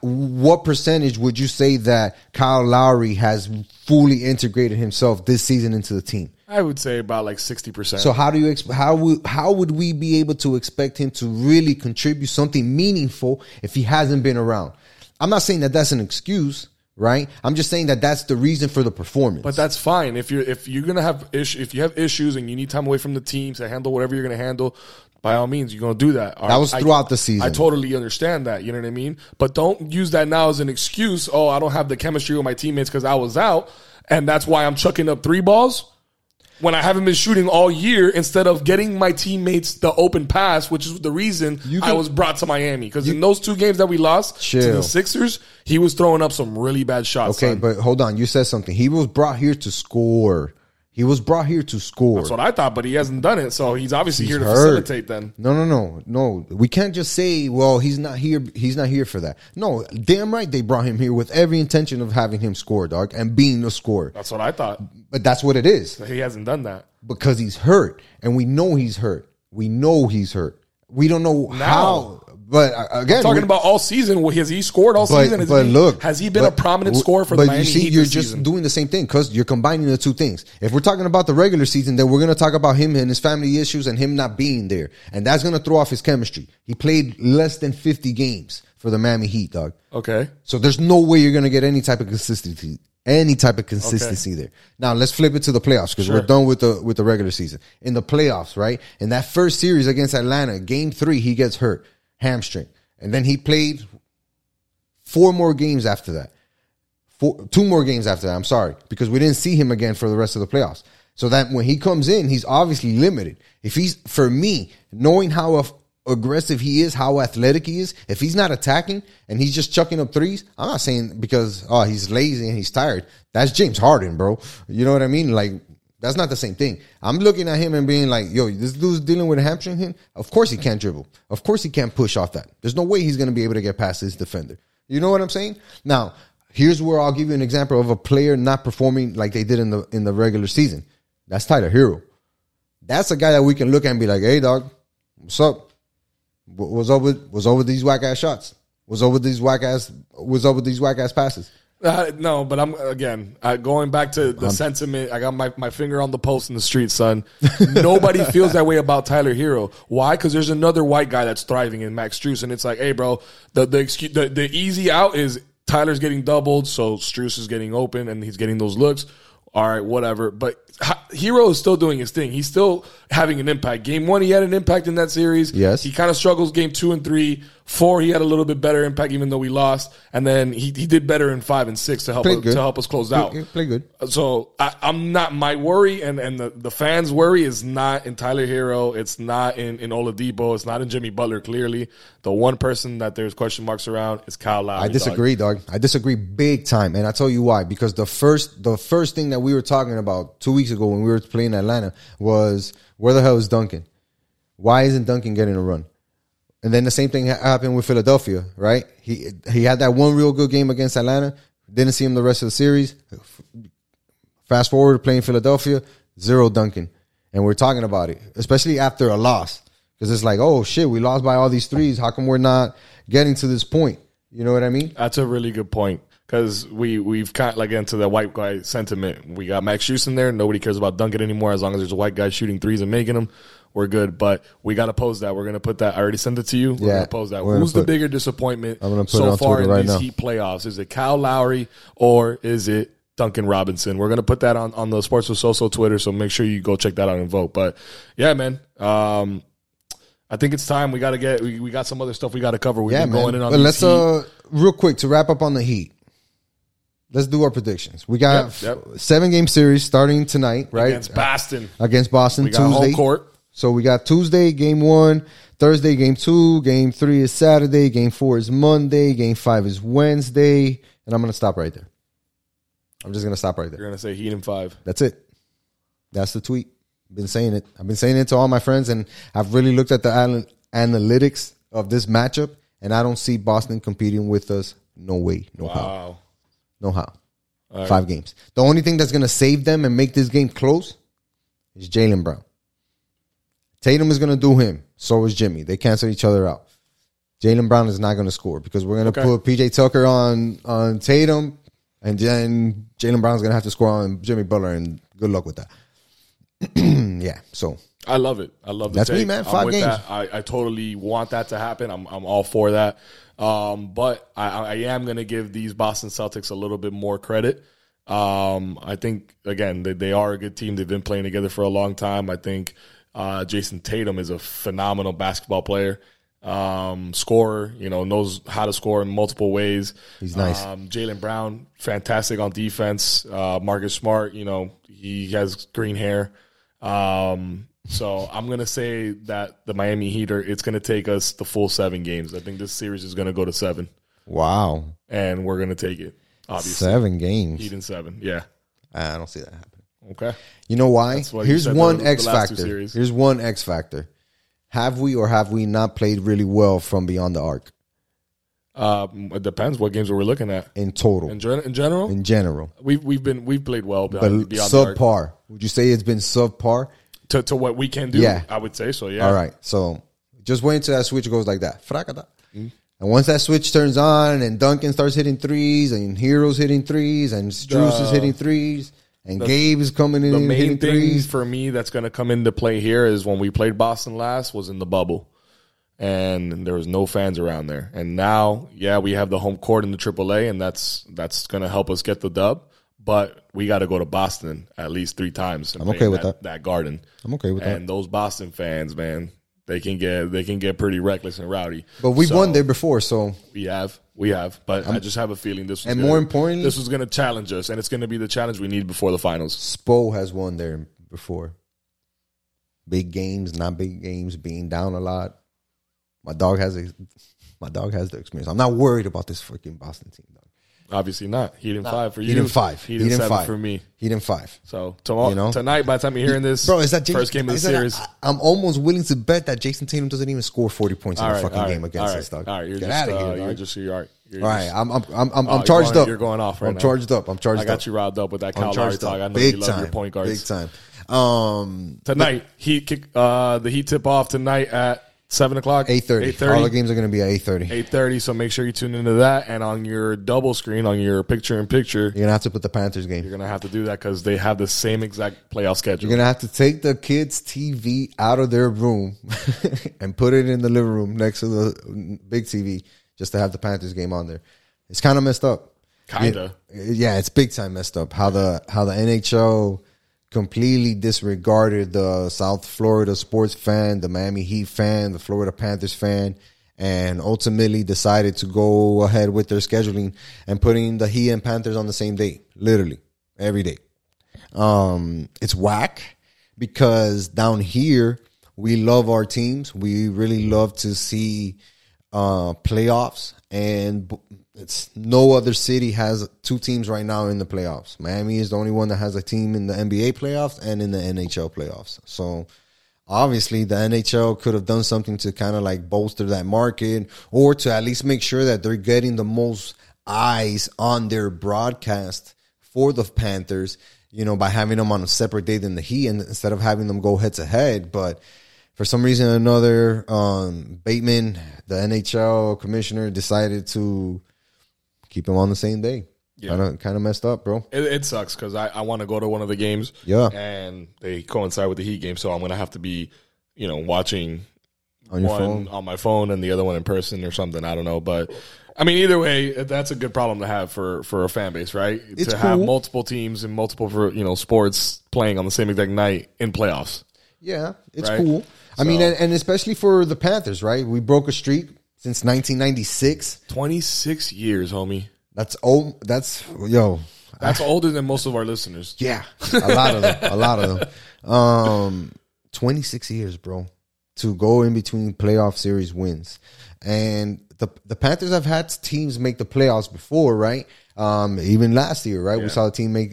What percentage would you say that Kyle Lowry has fully integrated himself this season into the team? I would say about like sixty percent. So how do you ex- how would how would we be able to expect him to really contribute something meaningful if he hasn't been around? I'm not saying that that's an excuse, right? I'm just saying that that's the reason for the performance. But that's fine if you're if you're gonna have issue if you have issues and you need time away from the team to handle whatever you're gonna handle. By all means, you're gonna do that. That was I- throughout the season. I totally understand that. You know what I mean. But don't use that now as an excuse. Oh, I don't have the chemistry with my teammates because I was out, and that's why I'm chucking up three balls. when I haven't been shooting all year instead of getting my teammates the open pass, which is the reason You I was brought to Miami. Because in those two games that we lost to the Sixers, he was throwing up some really bad shots. Okay, son. but hold on. You said something. He was brought here to score. He was brought here to score. that's what I thought, but he hasn't done it, so he's obviously here to hurt. facilitate. Then No, no, no, no. We can't just say, "Well, he's not here. He's not here for that." No, damn right, they brought him here with every intention of having him score, dog, and being the scorer. that's what I thought. But that's what it is He hasn't done that. because he's hurt, and we know he's hurt. We know he's hurt. We don't know how. But uh, again, Talking we- about all season, has he scored all But, season? Has but he, look, has he been but- a prominent scorer for but the Miami you see, Heat you're just season? doing the same thing because you're combining the two things. If we're talking about the regular season, then we're going to talk about him and his family issues and him not being there, and that's going to throw off his chemistry. He played less than 50 games for the Miami Heat, dog. okay, So there's no way you're going to get any type of consistency, any type of consistency there. Now let's flip it to the playoffs because we're done with the with the regular season. In the playoffs, right? In that first series against Atlanta, game three, he gets hurt, hamstring, and then he played four more games after that. Four, two more games after that. I'm sorry because we didn't see him again for the rest of the playoffs. So that when he comes in, he's obviously limited. If he's for me, knowing how af- aggressive he is, how athletic he is, if he's not attacking and he's just chucking up threes, I'm not saying because oh he's lazy and he's tired. That's James Harden, bro. You know what I mean? Like that's not the same thing. I'm looking at him and being like, yo, this dude's dealing with a hamstring. Him, of course he can't dribble. Of course he can't push off that. There's no way he's going to be able to get past his defender. You know what I'm saying? Now, here's where I'll give you an example of a player not performing like they did in the in the regular season. That's Tyler Herro. That's a guy that we can look at and be like, hey, dog, what's up? What- What's up with what's up with these whack ass shots? What's up with these whack ass? What's up with these whack ass passes? Uh, no, but I'm again uh, going back to the sentiment. I got my, my finger on the pulse in the street, son. Nobody [LAUGHS] feels that way about Tyler Herro. Why? Because there's another white guy that's thriving in Max Strus, and it's like, hey, bro, the the excuse, the, the easy out is Tyler's getting doubled, so Strus is getting open, and he's getting those looks. All right, whatever. But Herro is still doing his thing. He's still having an impact. Game one, he had an impact in that series. Yes. He kind of struggles game two and three. Four, he had a little bit better impact, even though we lost. And then he, he did better in five and six to help us, to help us close out. Play good. Uh, so I, I'm not my worry, and, and the, the fans' worry is not in Tyler Herro. It's not in in Oladipo. It's not in Jimmy Butler. Clearly, the one person that there's question marks around is Kyle Lowry. I dog. disagree, dog. I disagree big time, and I tell you why. Because the first, the first thing that we were talking about two weeks ago when we were playing Atlanta was where the hell is Duncan? Why isn't Duncan getting a run? And then the same thing happened with Philadelphia, right? He he had that one real good game against Atlanta. Didn't see him the rest of the series. Fast forward playing Philadelphia, zero Duncan, and we're talking about it, especially after a loss, because it's like, oh shit, we lost by all these threes. How come we're not getting to this point? You know what I mean? That's a really good point because we we've kind of like into the white guy sentiment. We got Max Strus in there. Nobody cares about Duncan anymore as long as there's a white guy shooting threes and making them. We're good, but we got to pose that. We're gonna put that. I already sent it to you. We're Yeah, gonna pose that. we're Who's the bigger disappointment I'm gonna put so far in right these now. Heat playoffs? Is it Kyle Lowry or is it Duncan Robinson? We're gonna put that on on the Sports with Soso Twitter. So make sure you go check that out and vote. But yeah, man. Um, I think it's time. We got to get. We, we got some other stuff we got to cover. We've Yeah, been man. going in on but let's Heat. uh real quick to wrap up on the Heat. Let's do our predictions. We got Yep, yep. seven game series starting tonight, right? against Boston. Against Boston We got Tuesday. home court. So we got Tuesday game one, Thursday game two, game three is Saturday, game four is Monday, game five is Wednesday, and I'm gonna stop right there. I'm just gonna stop right there. You're gonna say Heat in five. That's it. That's the tweet. Been saying it. I've been saying it to all my friends, and I've really looked at the anal- analytics of this matchup, and I don't see Boston competing with us. No way. No how. No how. Five games. The only thing that's going to save them and make this game close is Jaylen Brown. Tatum is going to do him. So is Jimmy. They cancel each other out. Jaylen Brown is not going to score because we're going to Okay. put PJ Tucker on on Tatum, and then Jaylen Brown's going to have to score on Jimmy Butler, and good luck with that. [CLEARS THROAT] yeah. So I love it. I love the That's me, take. man. I'm Five games. I, I totally want that to happen. I'm I'm all for that. Um, but I, I am going to give these Boston Celtics a little bit more credit. Um, I think again they, they are a good team. They've been playing together for a long time. I think uh, Jayson Tatum is a phenomenal basketball player. um, scorer. You know, knows how to score in multiple ways. He's nice. Um, Jaylen Brown, fantastic on defense. Uh, Marcus Smart, you know, he has green hair. Um, so I'm gonna say that the Miami Heat are. It's gonna take us the full seven games. I think this series is gonna go to seven, Wow, and we're gonna take it. Obviously, seven games. Heat in seven. Yeah. I don't see that happening. Okay. You know why? you Here's said one the- the X last two factor. series. Here's one X factor. Have we or have we not played really well from beyond the arc Um, it depends what games we're looking at. in total, In, gen- in general, in general? we've we've been we've played well But beyond, beyond the arc. subpar. Would you say it's been subpar? To to what we can do. Yeah. I would say so. Yeah. All right. So just wait until that switch goes like that. Fracata. Mm-hmm. And once that switch turns on and Duncan starts hitting threes and Herro's hitting threes and Strus is hitting threes and Gabe is coming in The main hitting thing threes. for me that's going to come into play here is when we played Boston last was in the bubble, and there was no fans around there. And now, yeah, we have the home court in the AAA, and that's that's going to help us get the dub. But we got to go to Boston at least three times. I'm okay with that. that. That garden. I'm okay with that. And those Boston fans, man, they can get they can get pretty reckless and rowdy. But we've So- won there before, so We have, we have, but i'm just have a feeling this. And gonna- more importantly- this was going to challenge us, and it's going to be the challenge we need before the finals. Spo has won there before. Big games, not big games, being down a lot. My dog has a my dog has the experience. I'm not worried about this freaking Boston team, dog. Obviously not. Heat in five for you. Heat in five. Heat in in seven five. for me. He didn't five. So tomorrow, You know? tonight, by the time you're hearing this, Bro, is that Jayson, first game of the that- series? I, am almost willing to bet that Jayson Tatum doesn't even score 40 points in all a right, fucking all right, game against us, right, dog. All right, you're Get just, out of uh, here, You're just you're, all right. You're All right, just- I'm I'm I'm I'm, Oh, I'm you're charged going- up. You're going off right I'm now. charged up. I'm charged I got up. you riled up with that I'm Kyle Lowry talk. I know Big you love time. your point guards. Big time. Um, Tonight, Heat kick. Uh, the Heat tip off tonight at seven o'clock. 8:30. Eight All the games are going to be at 8:30. Eight thirty. So make sure you tune into that, and on your double screen, on your picture in picture, You're going to have to put the Panthers game. you're gonna have to do that because they have the same exact playoff schedule. You're gonna have to take the kids' TV out of their room [LAUGHS] and put it in the living room next to the big TV just to have the Panthers game on there. It's kind of messed up. Kinda. Yeah, yeah, it's big time messed up. How the how the NHL completely disregarded the South Florida sports fan, the Miami Heat fan, the Florida Panthers fan, and ultimately decided to go ahead with their scheduling and putting the Heat and Panthers on the same day, literally every day. Um, it's whack because down here we love our teams. We really love to see uh, playoffs, and it's no other city has two teams right now in the playoffs. Miami is the only one that has a team in the NBA playoffs and in the NHL playoffs. So obviously the NHL could have done something to kind of like bolster that market or to at least make sure that they're getting the most eyes on their broadcast for the Panthers, you know, by having them on a separate day than the Heat and instead of having them go head to head. But for some reason or another, um, Bettman, the NHL commissioner, decided to keep them on the same day. Yeah. Kind of, kind of messed up, bro. It, it sucks because I, I want to go to one of the games. Yeah. And they coincide with the Heat game, so I'm gonna have to be, you know, watching On your one phone. on my phone and the other one in person or something. I don't know, but I mean, either way, that's a good problem to have for for a fan base, right? It's to have multiple teams and multiple you know sports playing on the same exact night in playoffs. Yeah, it's Right? cool. I So- mean, and, and especially for the Panthers, right? We broke a streak since 1996. Twenty six years, homie. That's old. That's yo. That's older than most of our listeners. Yeah, a lot of them. A lot of them. Um, 26 years, bro, to go in between playoff series wins, and the the Panthers have had teams make the playoffs before, right? Um, even last year, right? We saw a team make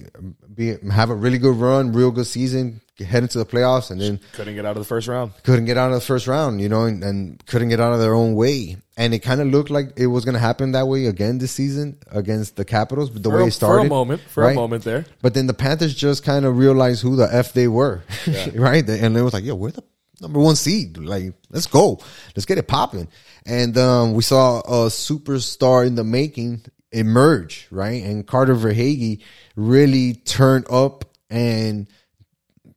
be have a really good run, real good season, head into the playoffs, and then Couldn't get out of the first round. couldn't get out of the first round, you know, and, and couldn't get out of their own way. And it kind of looked like it was going to happen that way again this season against the Capitals, But the For way a, it started. for a moment, for right? a moment there. But then the Panthers just kind of realized who the F they were, [LAUGHS] right? And it was like, yo, we're the number one seed. Like, let's go. Let's get it popping. And um, we saw a superstar in the making emerge, right? And Carter Verhaeghe really turn up and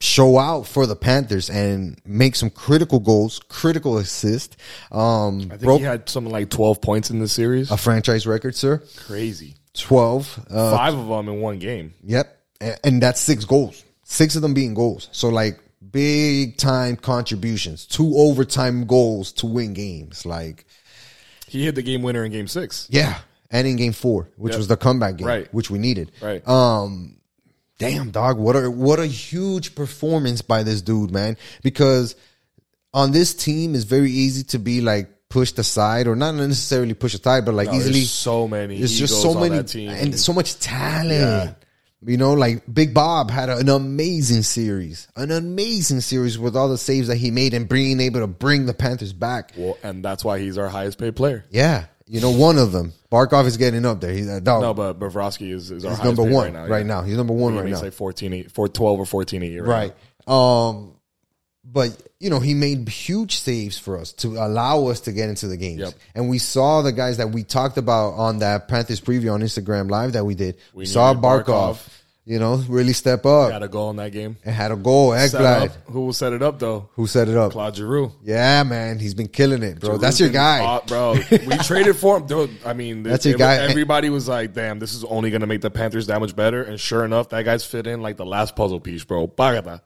show out for the Panthers and make some critical goals, critical assist. Um, I think he had something like twelve points in the series. a franchise record, sir. Crazy. 12. Uh, Five of them in one game. Yep. And, and that's six goals. Six of them being goals. So like big time contributions, two overtime goals to win games. Like, He hit the game winner in game six. yeah, and in game four, which Yep. was the comeback game, Right. which we needed. Right. Um, damn dog, what a what a huge performance by this dude, man. Because on this team, it's very easy to be like pushed aside, or not necessarily pushed aside, but like No, there's easily. so many. There's just so on many team. and so much talent. Yeah. You know, like Big Bob had an amazing series, an amazing series with all the saves that he made and being able to bring the Panthers back. Well, and that's why he's our highest paid player. Yeah, you know, one of them, Barkov is getting up there. He's a dog. No, but Bobrovsky is, is our he's highest number paid one right right now. now. He's number one He right now. like 14, eight, four, 12 or 14 a year. right. Um, but you know, he made huge saves for us to allow us to get into the games. Yep. And we saw the guys that we talked about on that Panthers preview on Instagram live that we did. We, We saw Barkov, Barkov. you know, really step up Got a goal in that game. and had a goal. Ekblad. Who will set it up though? who set it up. Claude Giroux. Yeah, man, he's been killing it, bro. That's your guy. hot, bro. [LAUGHS] We traded for him. Dude, I mean, That's your guy. Everybody was like, "Damn, this is only going to make the Panthers that much better." And sure enough, that guy's fit in like the last puzzle piece, bro. Bagada.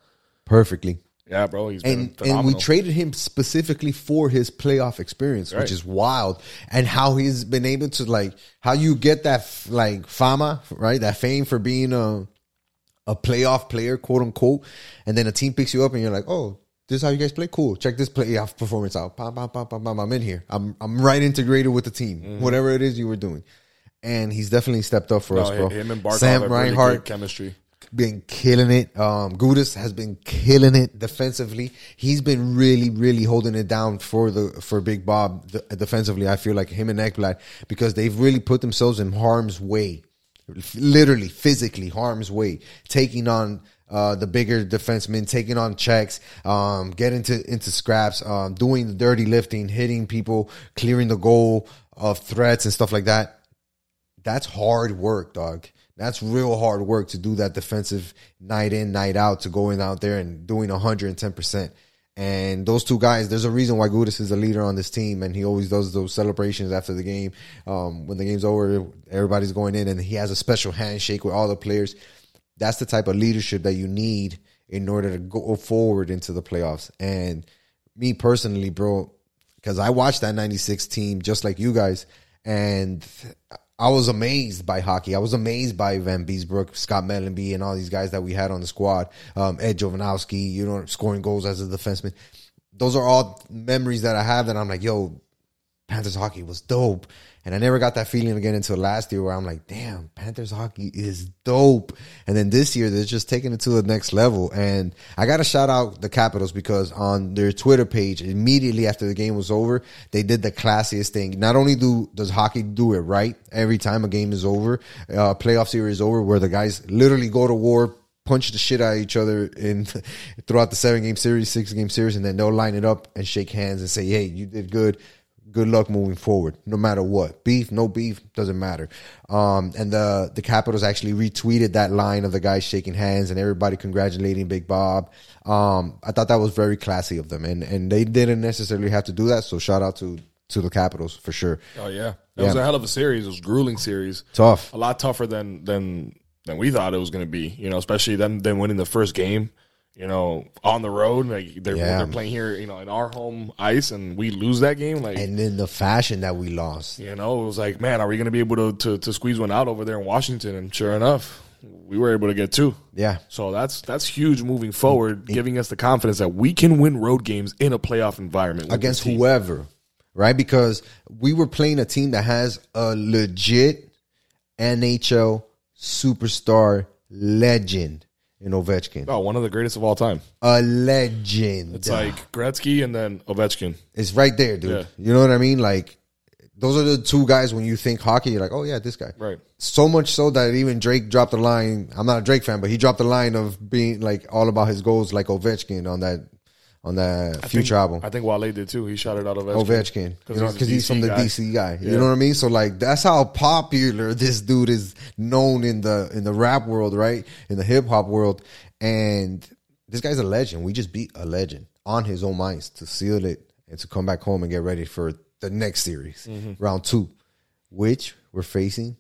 Perfectly. Yeah, bro. He's been And phenomenal. and we traded him specifically for his playoff experience, Right. which is wild. And how he's been able to like how you get that like fama, right? That fame for being a a playoff player, quote unquote. And then a team picks you up and you're like, oh, this is how you guys play. Cool. Check this playoff performance out. Pam, pam, pam, pam, pam. I'm in here. I'm I'm right integrated with the team. Mm-hmm. Whatever it is you were doing. And he's definitely stepped up for No, us, bro. him and Barkov Sam really Reinhart good chemistry. Been killing it. Um, Gudas has been killing it defensively. He's been really, really holding it down for the for Big Bob the, defensively. I feel like him and Ekblad because they've really put themselves in harm's way, literally, physically harm's way, taking on. Uh, the bigger defensemen taking on checks, um, getting into into scraps, um, doing the dirty lifting, hitting people, clearing the goal of threats and stuff like that that's hard work, dog. That's real hard work to do that defensive night in, night out, to going out there and doing 110%. And those two guys, there's a reason why Gudas is a leader on this team, and he always does those celebrations after the game. Um, when the game's over, everybody's going in, and he has a special handshake with all the players. That's the type of leadership that you need in order to go forward into the playoffs. And me personally, bro, because I watched that 96 team just like you guys, and I was amazed by hockey. I was amazed by Vanbiesbrouck, Scott Mellanby, and all these guys that we had on the squad. Um, Ed Jovanovski, you know, scoring goals as a defenseman. Those are all memories that I have that I'm like, yo, Panthers hockey was dope. And I never got that feeling again until last year where I'm like, damn, Panthers hockey is dope. And then this year, they're just taking it to the next level. And I got to shout out the Capitals because on their Twitter page, immediately after the game was over, they did the classiest thing. Not only do does hockey do it right every time a game is over, uh, playoff series over, where the guys literally go to war, punch the shit out of each other in [LAUGHS] throughout the seven game series, six game series, and then they'll line it up and shake hands and say, "Hey, you did good. Good luck moving forward, no matter what. Beef, no beef, doesn't matter." Um, and the the Capitals actually retweeted that line of the guys shaking hands and everybody congratulating Big Bob. Um, I thought that was very classy of them, and and they didn't necessarily have to do that. So shout out to to the Capitals for sure. Oh yeah, it was a hell of a series. It was a grueling series. Tough. a lot tougher than than than we thought it was going to be. You know, especially them them winning the first game. You know, on the road, like they're Yeah. they're playing here. You know, in our home ice, and we lose that game. Like And in the fashion that we lost, you know, it was like, man, are we going to be able to, to to squeeze one out over there in Washington? And sure enough, we were able to get two. yeah, So that's that's huge moving forward, giving us the confidence that we can win road games in a playoff environment against whoever, right? Because we were playing a team that has a legit NHL superstar legend in Ovechkin. Oh, one of the greatest of all time. A legend. It's like Gretzky and then Ovechkin. it's right there, dude. Yeah. You know what I mean? Like those are the two guys when you think hockey, you're like, oh yeah, this guy. Right. So much so that even Drake dropped the line. I'm not a Drake fan, but he dropped the line of being like all about his goals, like Ovechkin on that on that future album. I think Wale did too. He shouted out Ovechkin. Ovechkin, you know, he's because he's from the guy. DC guy. You know what I mean? So like, that's how popular this dude is known in the in the rap world, right? In the hip hop world, and this guy's a legend. We just beat a legend on his own minds to seal it and to come back home and get ready for the next series, Mm-hmm. round two, which we're facing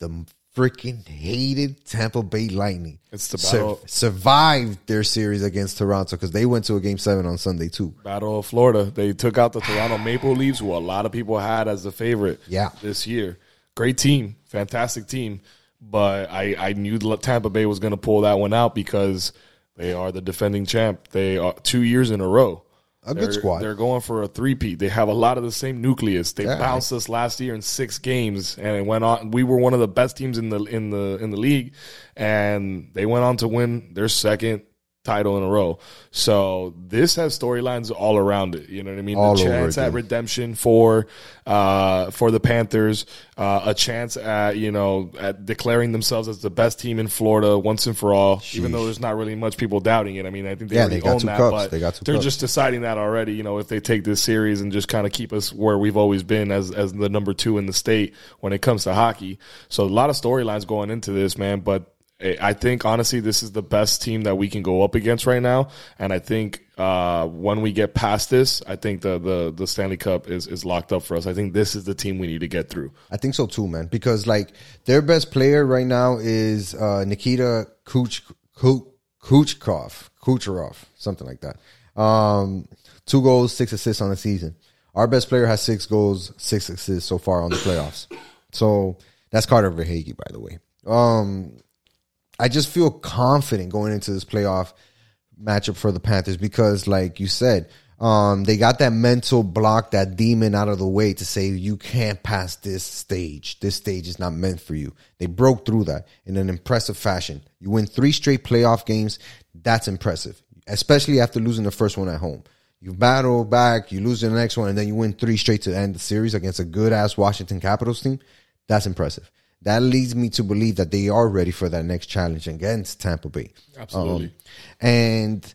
the freaking hated Tampa Bay Lightning. It's the battle- survived their series against Toronto because they went to a game seven on Sunday too. Battle of Florida. They took out the Toronto Maple Leafs, who a lot of people had as the favorite Yeah. this year. Great team, fantastic team. But I, I knew Tampa Bay was going to pull that one out because they are the defending champ. They are two years in a row. A good They're- squad. They're going for a three-peat. They have a lot of the same nucleus. They Yeah. bounced us last year in six games, and it went on. We were one of the best teams in the in the in the league, and they went on to win their second title in a row. So this has storylines all around it. You know what I mean? All the chance at redemption for uh, for the Panthers, uh, a chance at you know at declaring themselves as the best team in Florida once and for all. Even though there's not really much people doubting it. I mean, I think they Yeah, already they got own two that, cups. but They got two they're cups. just deciding that already. You know, if they take this series and just kind of keep us where we've always been as as the number two in the state when it comes to hockey. So a lot of storylines going into this, man. But I think honestly, this is the best team that we can go up against right now. And I think uh, when we get past this, I think the the the Stanley Cup is is locked up for us. I think this is the team we need to get through. I think so too, man. Because like their best player right now is uh, Nikita Kuch, Kuch, Kuchkov, Kucherov, something like that. Um, two goals, six assists on the season. Our best player has six goals, six assists so far on the playoffs. So that's Carter Verhaeghe, by the way. Um, I just feel confident going into this playoff matchup for the Panthers because, like you said, um, they got that mental block, that demon out of the way to say you can't pass this stage. This stage is not meant for you. They broke through that in an impressive fashion. You win three straight playoff games. That's impressive, especially after losing the first one at home. You battle back, you lose the next one, and then you win three straight to end the series against a good ass Washington Capitals team. That's impressive. That leads me to believe that they are ready for that next challenge against Tampa Bay. Absolutely. Um, and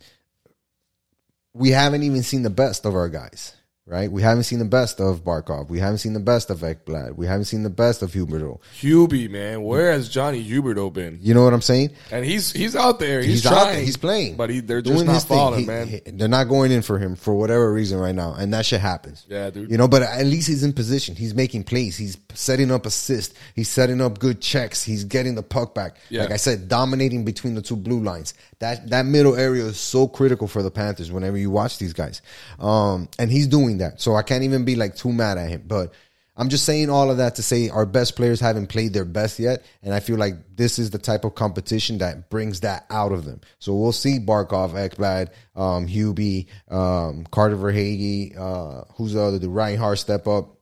we haven't even seen the best of our guys, right? We haven't seen the best of Barkov. We haven't seen the best of Ekblad. We haven't seen the best of Huberdeau. Hubie, man, where has Johnny Huberdeau been? You know what I'm saying? And he's he's out there. He's, He's, trying. there. He's playing, but he, they're Doing just not falling, He- man. he- they're not going in for him for whatever reason right now, and that shit happens. Yeah, dude. You know, but at least he's in position. He's making plays. He's setting up assists. He's setting up good checks. He's getting the puck back. Yeah. Like I said, dominating between the two blue lines. That that middle area is so critical for the Panthers. Whenever you watch these guys, um, and he's doing that. So I can't even be like too mad at him. But I'm just saying all of that to say our best players haven't played their best yet, and I feel like this is the type of competition that brings that out of them. So we'll see Barkov, Ekblad, um, Hubie, um, Carter Verhaeghe, uh, who's the other, the Reinhart step up,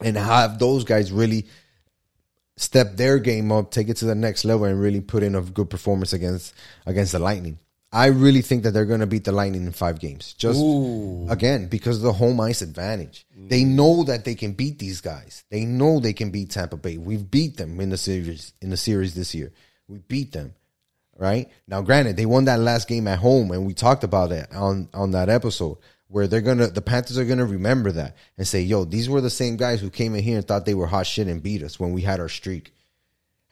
and have those guys really step their game up, take it to the next level, and really put in a good performance against against the Lightning. I really think that they're going to beat the Lightning in five games. Just again because of the home ice advantage. They mm. know that they can beat these guys. They know they can beat Tampa Bay. We've beat them in the series in the series this year. We beat them. Right now, granted, they won that last game at home, and we talked about it on on that episode where they're gonna the Panthers are gonna remember that and say, "Yo, these were the same guys who came in here and thought they were hot shit and beat us when we had our streak."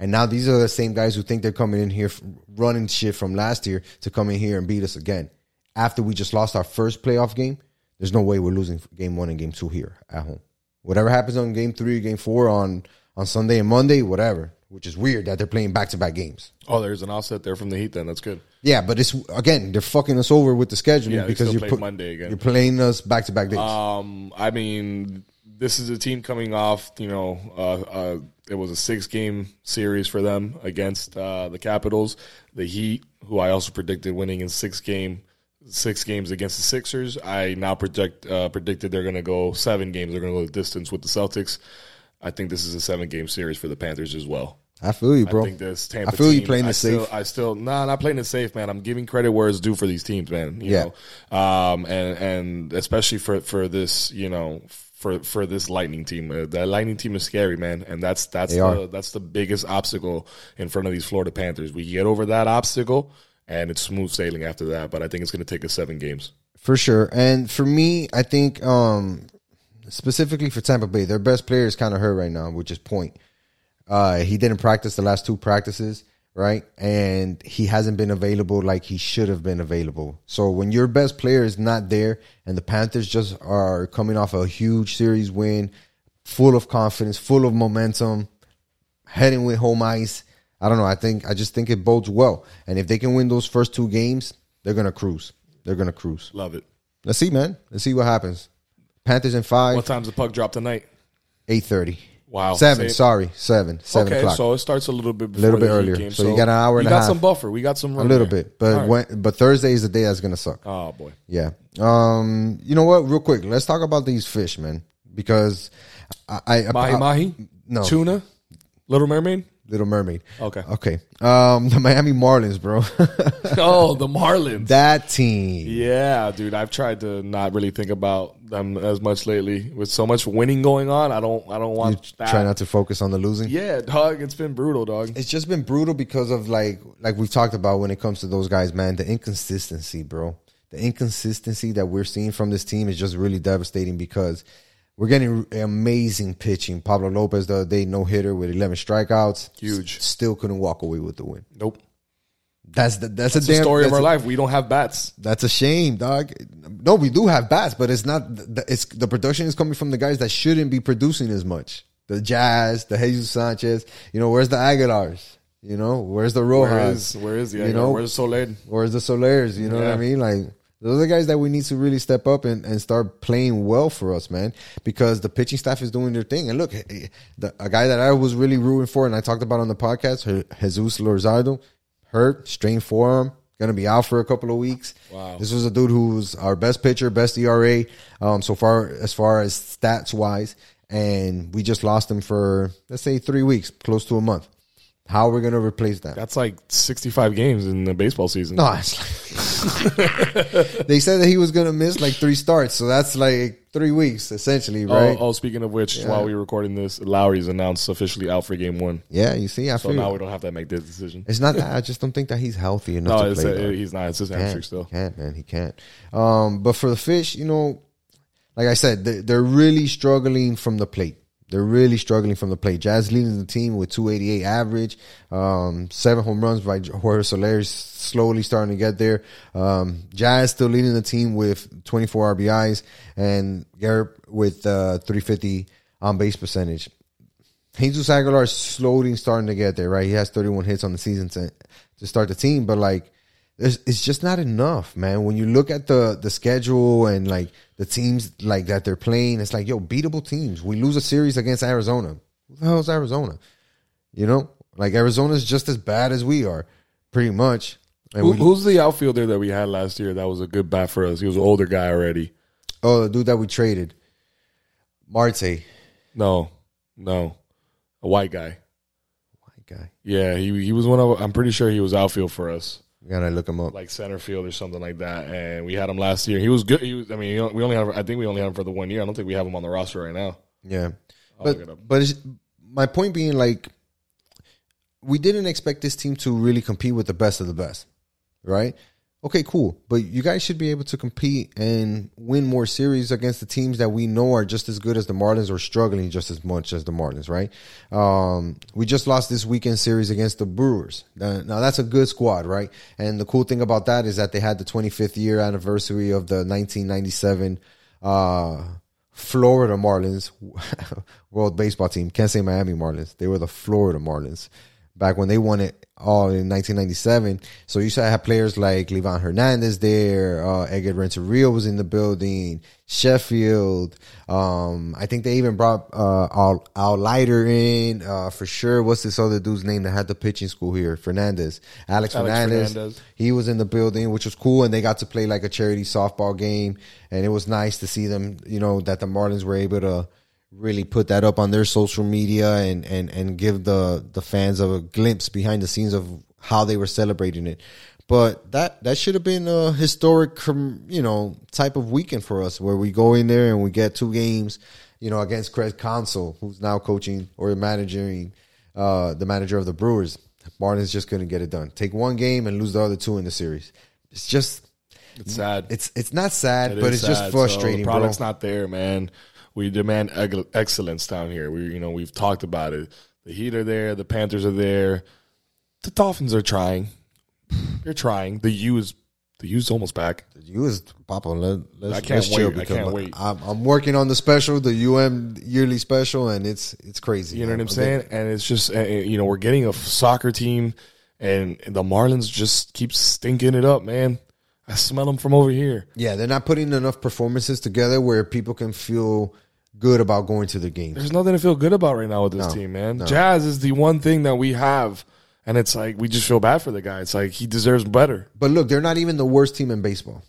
And now these are the same guys who think they're coming in here running shit from last year to come in here and beat us again. After we just lost our first playoff game, there's no way we're losing game one and game two here at home. Whatever happens on game three, game four on on Sunday and Monday, whatever. Which is weird that they're playing back to back games. Oh, there's an offset there from the Heat. Then that's good. Yeah, but it's again they're fucking us over with the scheduling Yeah, because you're put- Monday again. You're playing us back to back days. Um, I mean, this is a team coming off. You know, uh, uh, it was a six game series for them against uh, the Capitals, the Heat, who I also predicted winning in six game six games against the Sixers. I now project uh, predicted they're going to go seven games. They're going to go the distance with the Celtics. I think this is a seven game series for the Panthers as well. I feel you, bro. I think this Tampa I feel you playing it safe. I still, nah, not playing it safe, man. I'm giving credit where it's due for these teams, man. You Yeah. know, um, and and especially for for this, you know, for for this Lightning team. Uh, that Lightning team is scary, man, and that's that's They the are. that's the biggest obstacle in front of these Florida Panthers. We get over that obstacle, and it's smooth sailing after that. But I think it's going to take us seven games. For sure. And for me, I think um specifically for Tampa Bay, their best player is kind of hurt right now, which is Point. Uh he didn't practice the last two practices, right? And he hasn't been available like he should have been available. So when your best player is not there and the Panthers just are coming off a huge series win, full of confidence, full of momentum, heading with home ice. I don't know. I think I just think it bodes well. And if they can win those first two games, they're gonna cruise. They're gonna cruise. Love it. Let's see, man. Let's see what happens. Panthers in five, What time's the puck drop tonight? eight thirty. Wow. Seven, Same- sorry, seven, seven okay, o'clock. so it starts a little bit before Little bit the earlier. Game, So you got an hour we and a got half. some buffer. We got some a little there. bit, but right. when, but Thursday is the day that's gonna suck. oh boy, Yeah. Um. You know what? Real quick, let's talk about these fish, man, because I, I mahi I- mahi, no. tuna, Little Mermaid. Little Mermaid. Okay. Okay. Um. The Miami Marlins, bro. [LAUGHS] oh, the Marlins. that team. Yeah, dude. I've tried to not really think about them as much lately. With so much winning going on, I don't. I don't want that. Try not to focus on the losing. Yeah, dog. It's been brutal, dog. It's just been brutal because of like like we've talked about when it comes to those guys, man. The inconsistency, bro. The inconsistency that we're seeing from this team is just really devastating because we're getting amazing pitching. Pablo Lopez the other day no hitter with eleven strikeouts. Huge. S- Still couldn't walk away with the win. Nope. That's the, that's, It's a damn story of our a- life. We don't have bats. That's a shame, dog. No, we do have bats, but it's not. the- It's the production is coming from the guys that shouldn't be producing as much. The Jazz, the Jesus Sanchez. You know, where's the Aguilars? You know, where's the Rojas? Where is where is the You you know- where's Soler? Where's the Solers? You know what I mean? Like those are the guys that we need to really step up and, and start playing well for us, man. Because the pitching staff is doing their thing. And look, eh, the, a guy that I was really rooting for, and I talked about on the podcast, Je- Jesus Luzardo, hurt, strained forearm, gonna be out for a couple of weeks. Wow. This was a dude who's our best pitcher, best ERA, um, so far as far as stats wise, and we just lost him for let's say three weeks, close to a month. How are we gonna replace that? That's like sixty five games in the baseball season. No, it's like [LAUGHS] they said that he was gonna miss like three starts, so that's like three weeks essentially, right? Oh, oh, speaking of which, while we were recording this, Lowry's announced officially out for game one. Yeah, you see, I So feel now we don't have to make this decision. it's not that. I just don't think that he's healthy enough No, play. a, he's not. It's his hamstring still. Can't, man. He can't. Um, but for the fish, you know, like I said, they, they're really struggling from the plate. They're really struggling from the plate. Jazz leading the team with 288 average, um, seven home runs by Jorge Soler, slowly starting to get there. Um, Jazz still leading the team with 24 RBIs, and Garrett with uh, 350 on base percentage. Jesus Aguilar is slowly starting to get there, right? He has 31 hits on the season to, to start the team, but like, there's, it's just not enough, man. When you look at the the schedule and like the teams like that they're playing, it's like, yo, beatable teams. We lose a series against Arizona. Who the hell is Arizona? You know, like Arizona's just as bad as we are, pretty much. Who, we, who's the outfielder that we had last year that was a good bat for us? He was an older guy already. oh, the dude that we traded, Marte, No, no, a white guy. white guy. Yeah, he he was one of. I'm pretty sure he was outfield for us, Gotta look him up. like center field or something like that. And we had him last year. He was good. He was. I mean, we only have. I think we only have him for the one year. I don't think we have him on the roster right now. Yeah, I'll look it up. but but it's, my point being like we didn't expect this team to really compete with the best of the best, right? Okay, cool, but you guys should be able to compete and win more series against the teams that we know are just as good as the Marlins or struggling just as much as the Marlins, right? Um, we just lost this weekend series against the Brewers. Uh, Now that's a good squad, right? And the cool thing about that is that they had the 25th year anniversary of the 1997 uh, Florida Marlins [LAUGHS] World Baseball Team. Can't say Miami Marlins. They were the Florida Marlins back when they won it all in 1997. So you saw have players like Livan Hernandez there. Uh, Edgar Renteria was in the building. Sheffield. Um, I think they even brought uh, Al, Al Leiter in uh, for sure. What's this other dude's name that had the pitching school here? Fernandez. Alex, Alex Fernandez. Fernandez. He was in the building, which was cool, and they got to play like a charity softball game, and it was nice to see them. You know that the Marlins were able to really put that up on their social media and and and give the the fans of a glimpse behind the scenes of how they were celebrating it. But that that should have been a historic, you know, type of weekend for us, where we go in there and we get two games, you know, against Craig Counsell, who's now coaching or managing uh, the manager of the Brewers. Martin's just couldn't get it done. Take one game and lose the other two in the series. It's just It's sad. it's it's not sad, It but it's just sad. So frustrating, the bro. product's not there, man. We demand excellence down here. We, you know, we've talked about it. The Heat are there. The Panthers are there. The Dolphins are trying. They're trying. The U is The U's almost back. You was Papa. Let, let's, I can't let's wait. I can't wait. I'm, I'm working on the special, the UM yearly special, and it's it's crazy. You know what. I'm saying? And it's just uh, you know we're getting a soccer team, and the Marlins just keep stinking it up, man. I smell them from over here. Yeah, they're not putting enough performances together where people can feel good about going to the game. There's nothing to feel good about right now with this No, team, man. no. Jazz is the one thing that we have, and it's like we just feel bad for the guy. It's like he deserves better. But look, they're not even the worst team in baseball.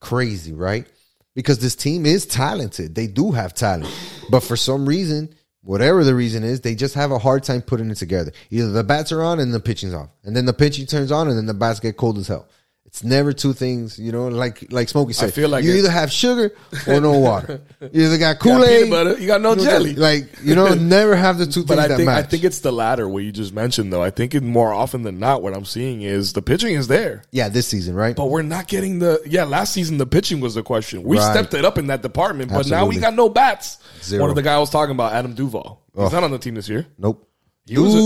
Crazy, right? Because this team is talented. They do have talent. But for some reason, whatever the reason is, they just have a hard time putting it together. Either the bats are on and the pitching's off. And then the pitching turns on and then the bats get cold as hell. It's never two things, you know, like like Smokey said. feel like you it- either have sugar or no water. [LAUGHS] You either got Kool Aid, butter, you got no jelly. Like you know, [LAUGHS] never have the two But things I that think I think it's the latter what you just mentioned though. I think it more often than not what I'm seeing is the pitching is there. yeah, this season, right? But we're not getting the yeah. Last season the pitching was the question. We Right. stepped it up in that department, but now we got no bats. Zero. One of the guys I was talking about, Adam Duvall. He's Oh. not on the team this year. nope. He was a-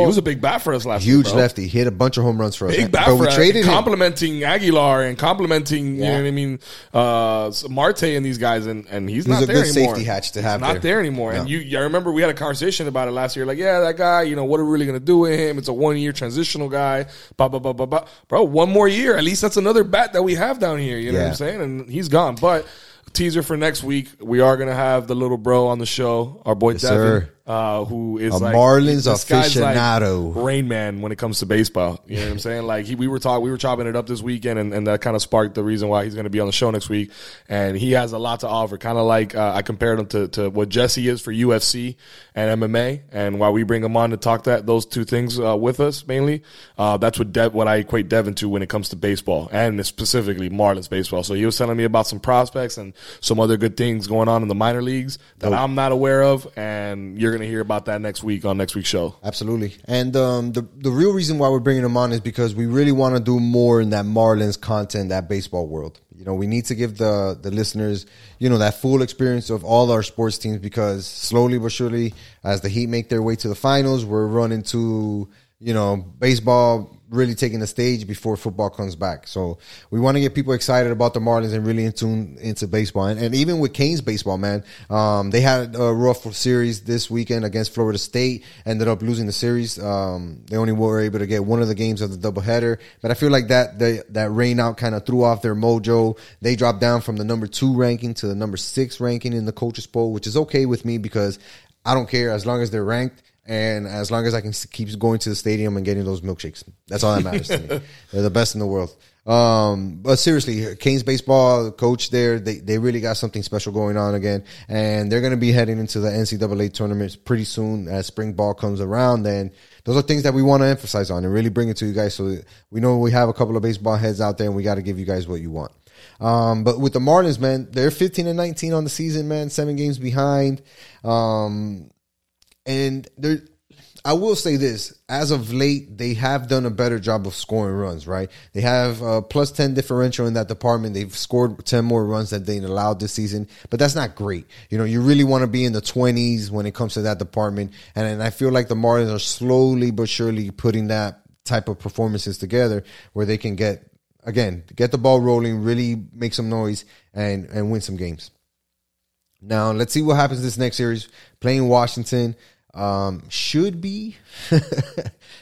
He was a big bat for us last year. huge lefty. Hit a bunch of home runs for us. Big bat but for we us. traded him. complimenting Aguilar and complimenting you know what I mean, uh, Marte and these guys, and, and he's, not a there good anymore. safety hatch to He's have not there. there, anymore. And you, I remember we had a conversation about it last year. Like, yeah, that guy, you know, what are we really gonna do with him? It's a one year transitional guy. Blah blah blah blah blah. Bro, one more year. At least that's another bat that we have down here. You know what I'm saying? And he's gone, but. Teaser for next week. We are gonna have the little bro on the show, our boy Devin, sir. Uh, who is A like Marlins this guy's like aficionado. Rain Man when it comes to baseball. You know what I'm saying? Like he, we were talking, we were chopping it up this weekend, and, and that kind of sparked the reason why he's going to be on the show next week. And he has a lot to offer. Kind of like uh, I compared him to, to what Jesse is for UFC and MMA, and why we bring him on to talk that those two things uh, with us mainly. Uh, that's what Dev, what I equate Devin to when it comes to baseball, and specifically Marlins baseball. So he was telling me about some prospects and some other good things going on in the minor leagues that I'm not aware of, and you're going to hear about that next week on next week's show. Absolutely. And um, the the real reason why we're bringing him on is because we really want to do more in that Marlins content, that baseball world. You know, we need to give the the listeners, you know, that full experience of all our sports teams because slowly but surely, as the Heat make their way to the finals, we're running to you know baseball really taking the stage before football comes back. So we want to get people excited about the Marlins and really in tune into baseball. And, and even with Canes baseball, man, um, they had a rough series this weekend against Florida State. Ended up losing the series. Um, they only were able to get one of the games of the doubleheader. But I feel like that that rain out kind of threw off their mojo. They dropped down from the number two ranking to the number six ranking in the coaches poll, which is okay with me because I don't care as long as they're ranked. And as long as I can keep going to the stadium and getting those milkshakes, that's all that matters to me. [LAUGHS] They're the best in the world. Um, but seriously, Canes baseball the coach there, they, they really got something special going on again. And they're going to be heading into the NCAA tournaments pretty soon as spring ball comes around. And those are things that we want to emphasize on and really bring it to you guys. So we know we have a couple of baseball heads out there and we got to give you guys what you want. Um, but with the Marlins, man, they're 15 and 19 on the season, man, seven games behind. Um, and there, I will say this: as of late, they have done a better job of scoring runs. Right? They have a plus ten differential in that department. They've scored ten more runs than they allowed this season, but that's not great. You know, you really want to be in the twenties when it comes to that department. And, and I feel like the Marlins are slowly but surely putting that type of performances together where they can get again get the ball rolling, really make some noise, and and win some games. Now let's see what happens this next series. Playing Washington um, should be [LAUGHS]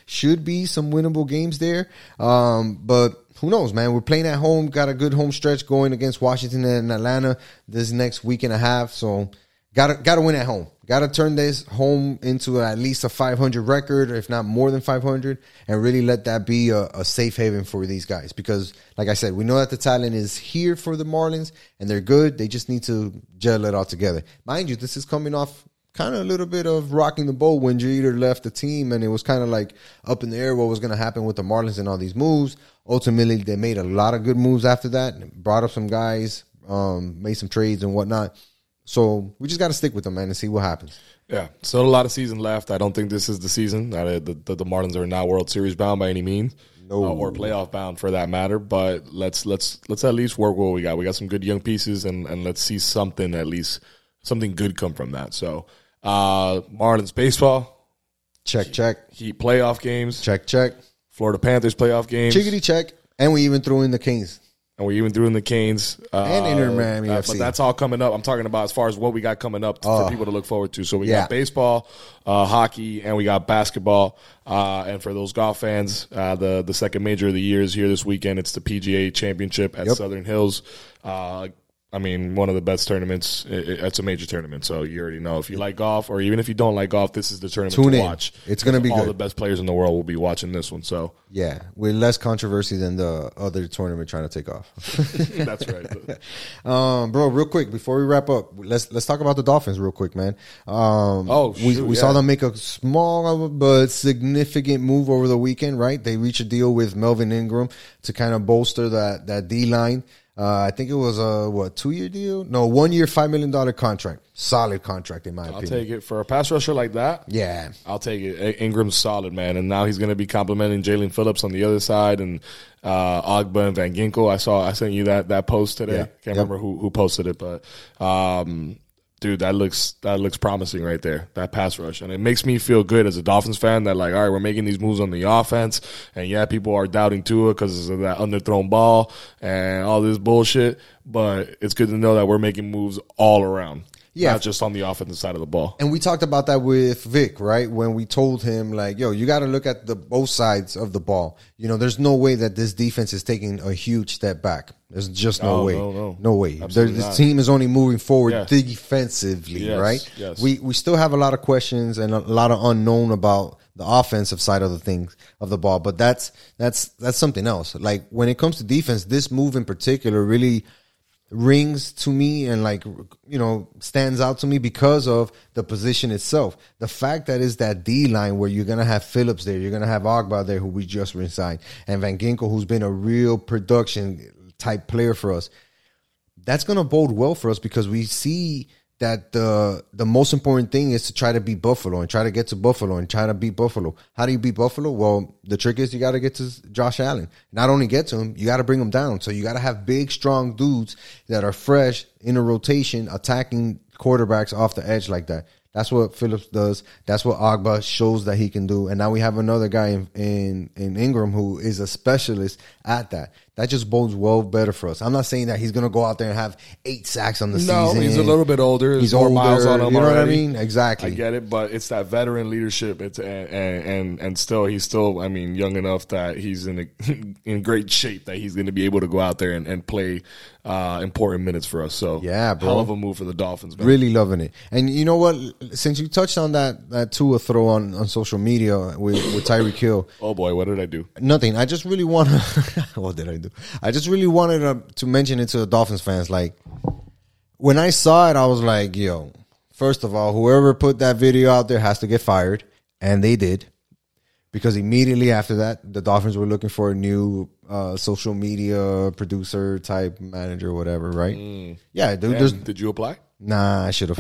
should be some winnable games there. Um, but who knows, man? We're playing at home. Got a good home stretch going against Washington and Atlanta this next week and a half. So gotta gotta win at home. Gotta turn this home into at least a 500 record, if not more than 500, and really let that be a, a safe haven for these guys. Because, like I said, we know that the talent is here for the Marlins, and they're good. They just need to gel it all together. Mind you, this is coming off kind of a little bit of rocking the boat when Jeter left the team, and it was kind of like up in the air what was going to happen with the Marlins and all these moves. Ultimately, they made a lot of good moves after that, brought up some guys, um, made some trades and whatnot. So we just got to stick with them, man, and see what happens. Yeah, still a lot of season left. I don't think this is the season. Uh, the, the, the Marlins are not World Series bound by any means, No. uh, or playoff bound for that matter. But let's let's let's at least work what we got. We got some good young pieces, and and let's see something at least something good come from that. So uh, Marlins baseball, Check, check, Heat playoff games, check, check. Florida Panthers playoff games. Chickity check. And we even threw in the Kings. And we even threw in the Canes uh, And Inter Miami uh, But that's all coming up. I'm talking about as far as what we got coming up for people to look forward to. So we Oh. Yeah. got baseball, uh, hockey, and we got basketball. Uh, and for those golf fans, uh, the the second major of the year is here this weekend. It's the PGA Championship at Yep. Southern Hills. I mean, one of the best tournaments. It's a major tournament, so you already know. If you like golf, or even if you don't like golf, this is the tournament Tune to in. watch. It's gonna be all good. the best players in the world will be watching this one. So Yeah, with less controversy than the other tournament trying to take off. [LAUGHS] that's right. [LAUGHS] um, bro, real quick before we wrap up, let's let's talk about the Dolphins real quick, man. Um, Oh, we we yeah. saw them make a small but significant move over the weekend, right? They reached a deal with Melvin Ingram to kind of bolster that that D line. Uh, I think it was a what two year deal? No, one year, five million dollar contract. Solid contract in my opinion. I'll take it for a pass rusher like that. yeah, I'll take it. Ingram's solid, man, and now he's going to be complimenting Jaelan Phillips on the other side, and uh, Ogbah and Van Ginkel. I saw. I sent you that that post today. Yeah. Can't Yep. remember who who posted it, but um, dude, that looks that looks promising right there. That pass rush, and it makes me feel good as a Dolphins fan that like, all right, we're making these moves on the offense, and yeah, people are doubting Tua because of that underthrown ball and all this bullshit, but it's good to know that we're making moves all around. Yeah. not just on the offensive side of the ball. And we talked about that with Vic, right? When we told him, like, yo, you got to look at the both sides of the ball. You know, there's no way that this defense is taking a huge step back. There's just no No, way. no, no. way. There, Absolutely this team is only moving forward Yes. defensively, Yes, right? yes. We we still have a lot of questions and a lot of unknown about the offensive side of the things of the ball, but that's that's that's something else. Like when it comes to defense, this move in particular really rings to me and like you know stands out to me because of the position itself. The fact that is that D line where you're gonna have Phillips there, you're gonna have Ogbah there who we just resigned, and Van Ginkel who's been a real production type player for us. That's gonna bode well for us because we see that the the most important thing is to try to beat Buffalo and try to get to Buffalo and try to beat Buffalo. How do you beat Buffalo? Well, the trick is you got to get to Josh Allen. Not only get to him, you got to bring him down. So you got to have big, strong dudes that are fresh in a rotation, attacking quarterbacks off the edge like that. That's what Phillips does. That's what Ogbah shows that he can do. And now we have another guy in, in in Ingram who is a specialist at that. That just bodes well better for us. I'm not saying that he's going to go out there and have eight sacks on the No, season. No, he's a little bit older. He's more older. miles on him You know what I mean? Exactly. I get it, but it's that veteran leadership. It's and and and still he's still I mean young enough that he's in a, [LAUGHS] in great shape that he's going to be able to go out there and, and play uh, important minutes for us. So Yeah, bro. hell of a move for the Dolphins. Man. Really loving it. And you know what? Since you touched on that that Tua throw on, on social media with, with Tyreek Hill, Oh boy, what did I do? nothing. I just really want to. [LAUGHS] what did I do? I just really wanted to, to mention it to the Dolphins fans. Like when I saw it, I was like, "Yo, first of all, whoever put that video out there has to get fired," and they did. Because immediately after that, the Dolphins were looking for a new uh, social media producer type manager, whatever, right? Yeah, dude. Did you apply? nah. I should have.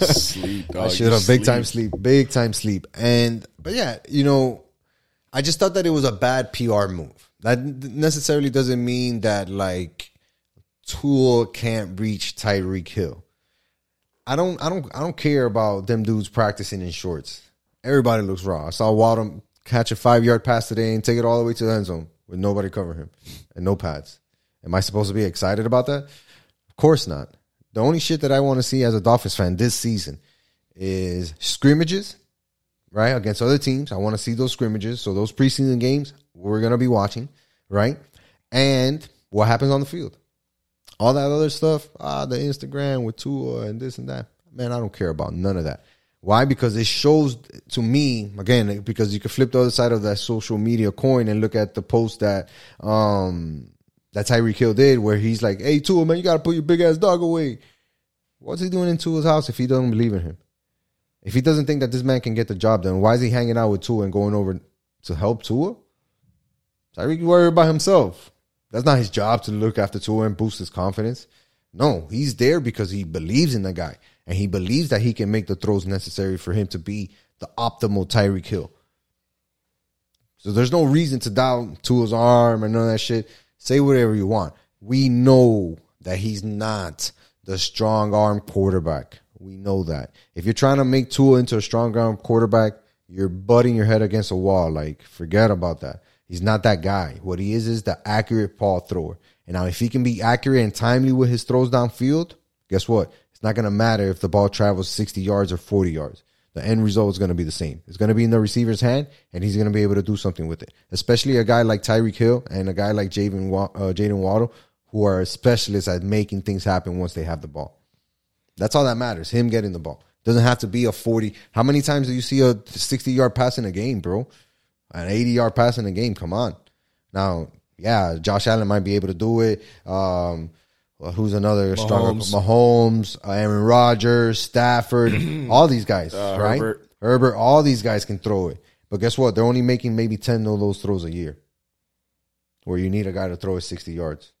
Sleep. [LAUGHS] Dog. I should have big time sleep, big time sleep. And but yeah, you know, I just thought that it was a bad PR move. That necessarily doesn't mean that like Tua can't reach Tyreek Hill. I don't I don't I don't care about them dudes practicing in shorts. Everybody looks raw. I saw Waddle catch a five yard pass today and take it all the way to the end zone with nobody covering him and no pads. Am I supposed to be excited about that? Of course not. The only shit that I want to see as a Dolphins fan this season is scrimmages, right? Against other teams. I want to see those scrimmages. So those preseason games we're gonna be watching, right? And what happens on the field. All that other stuff, ah, the Instagram with Tua and this and that. Man, I don't care about none of that. Why? Because it shows to me again because you can flip the other side of that social media coin and look at the post that um that Tyreek Hill did, where he's like, "Hey, Tua, man, you got to put your big ass dog away." What's he doing in Tua's house if he doesn't believe in him? If he doesn't think that this man can get the job done, why is he hanging out with Tua and going over to help Tua? Tyreek worried about himself. That's not his job to look after Tua and boost his confidence. No, he's there because he believes in the guy and he believes that he can make the throws necessary for him to be the optimal Tyreek Hill. So there's no reason to doubt Tua's arm and none of that shit. Say whatever you want. We know that he's not the strong arm quarterback. We know that. If you're trying to make Tua into a strong ground quarterback, you're butting your head against a wall. Like, forget about that. He's not that guy. What he is is the accurate ball thrower. And now, if he can be accurate and timely with his throws downfield, guess what? It's not going to matter if the ball travels 60 yards or 40 yards. The end result is going to be the same. It's going to be in the receiver's hand, and he's going to be able to do something with it. Especially a guy like Tyreek Hill and a guy like Jaden uh, Jaden Waddle, who are specialists at making things happen once they have the ball. That's all that matters. Him getting the ball doesn't have to be a 40. How many times do you see a 60 yard pass in a game, bro? An 80 yard pass in a game. Come on. Now, yeah, Josh Allen might be able to do it. Um, well, who's another Mahomes. stronger? Mahomes, Aaron Rodgers, Stafford, [CLEARS THROAT] all these guys, uh, right? Herbert. Herbert, all these guys can throw it. But guess what? They're only making maybe 10 of those throws a year where you need a guy to throw it 60 yards.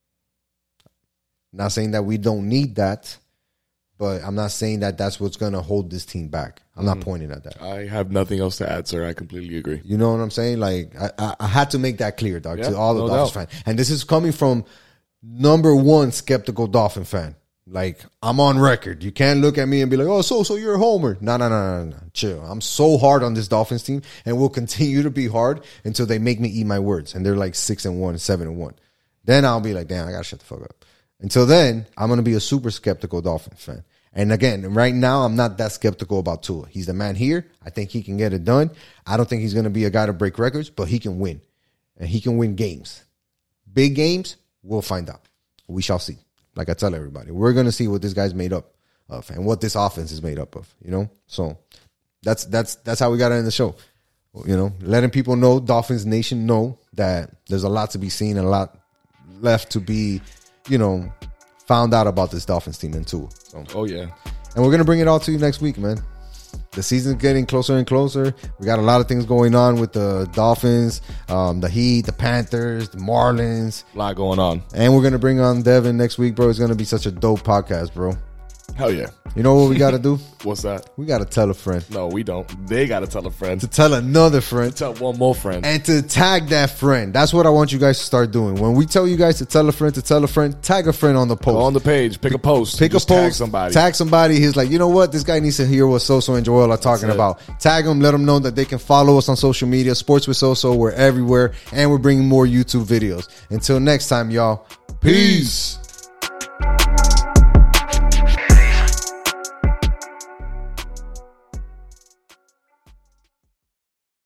Not saying that we don't need that, but I'm not saying that that's what's going to hold this team back. I'm mm not pointing at that. I have nothing else to add, sir. I completely agree. You know what I'm saying? Like I, I, I had to make that clear, dog, yeah, to all the no Dolphins fans. And this is coming from number one skeptical Dolphin fan. Like I'm on record. You can't look at me and be like, "Oh, so so you're a homer." No, no, no, no, no. Chill. I'm so hard on this Dolphins team, and will continue to be hard until they make me eat my words. And they're like six and one, seven and one. Then I'll be like, "Damn, I gotta shut the fuck up." Until then, I'm gonna be a super skeptical Dolphins fan. And again, right now, I'm not that skeptical about Tua. He's the man here. I think he can get it done. I don't think he's gonna be a guy to break records, but he can win, and he can win games, big games. We'll find out. We shall see. Like I tell everybody, we're gonna see what this guy's made up of and what this offense is made up of. You know, so that's that's that's how we got to end the show. You know, letting people know, Dolphins Nation know that there's a lot to be seen and a lot left to be, you know, found out about this Dolphins team and too. So, oh yeah, and we're gonna bring it all to you next week, man the season's getting closer and closer. We got a lot of things going on with the Dolphins, um, the Heat, the Panthers, the Marlins. A lot going on. And we're gonna bring on Devin next week, bro. It's gonna be such a dope podcast, bro. Hell yeah. You know what we got to do? [LAUGHS] What's that? We got to tell a friend. No, we don't. They got to tell a friend. To tell another friend. To tell one more friend. And to tag that friend. That's what I want you guys to start doing. When we tell you guys to tell a friend, to tell a friend, tag a friend on the post. on the page. Pick a post. Pick a post. Tag somebody. Tag somebody. He's like, you know what? This guy needs to hear what Soso and Joel are talking about. Tag them. Let them know that they can follow us on social media. Sports with Soso. We're everywhere. And we're bringing more YouTube videos. Until next time, y'all. Peace. Peace.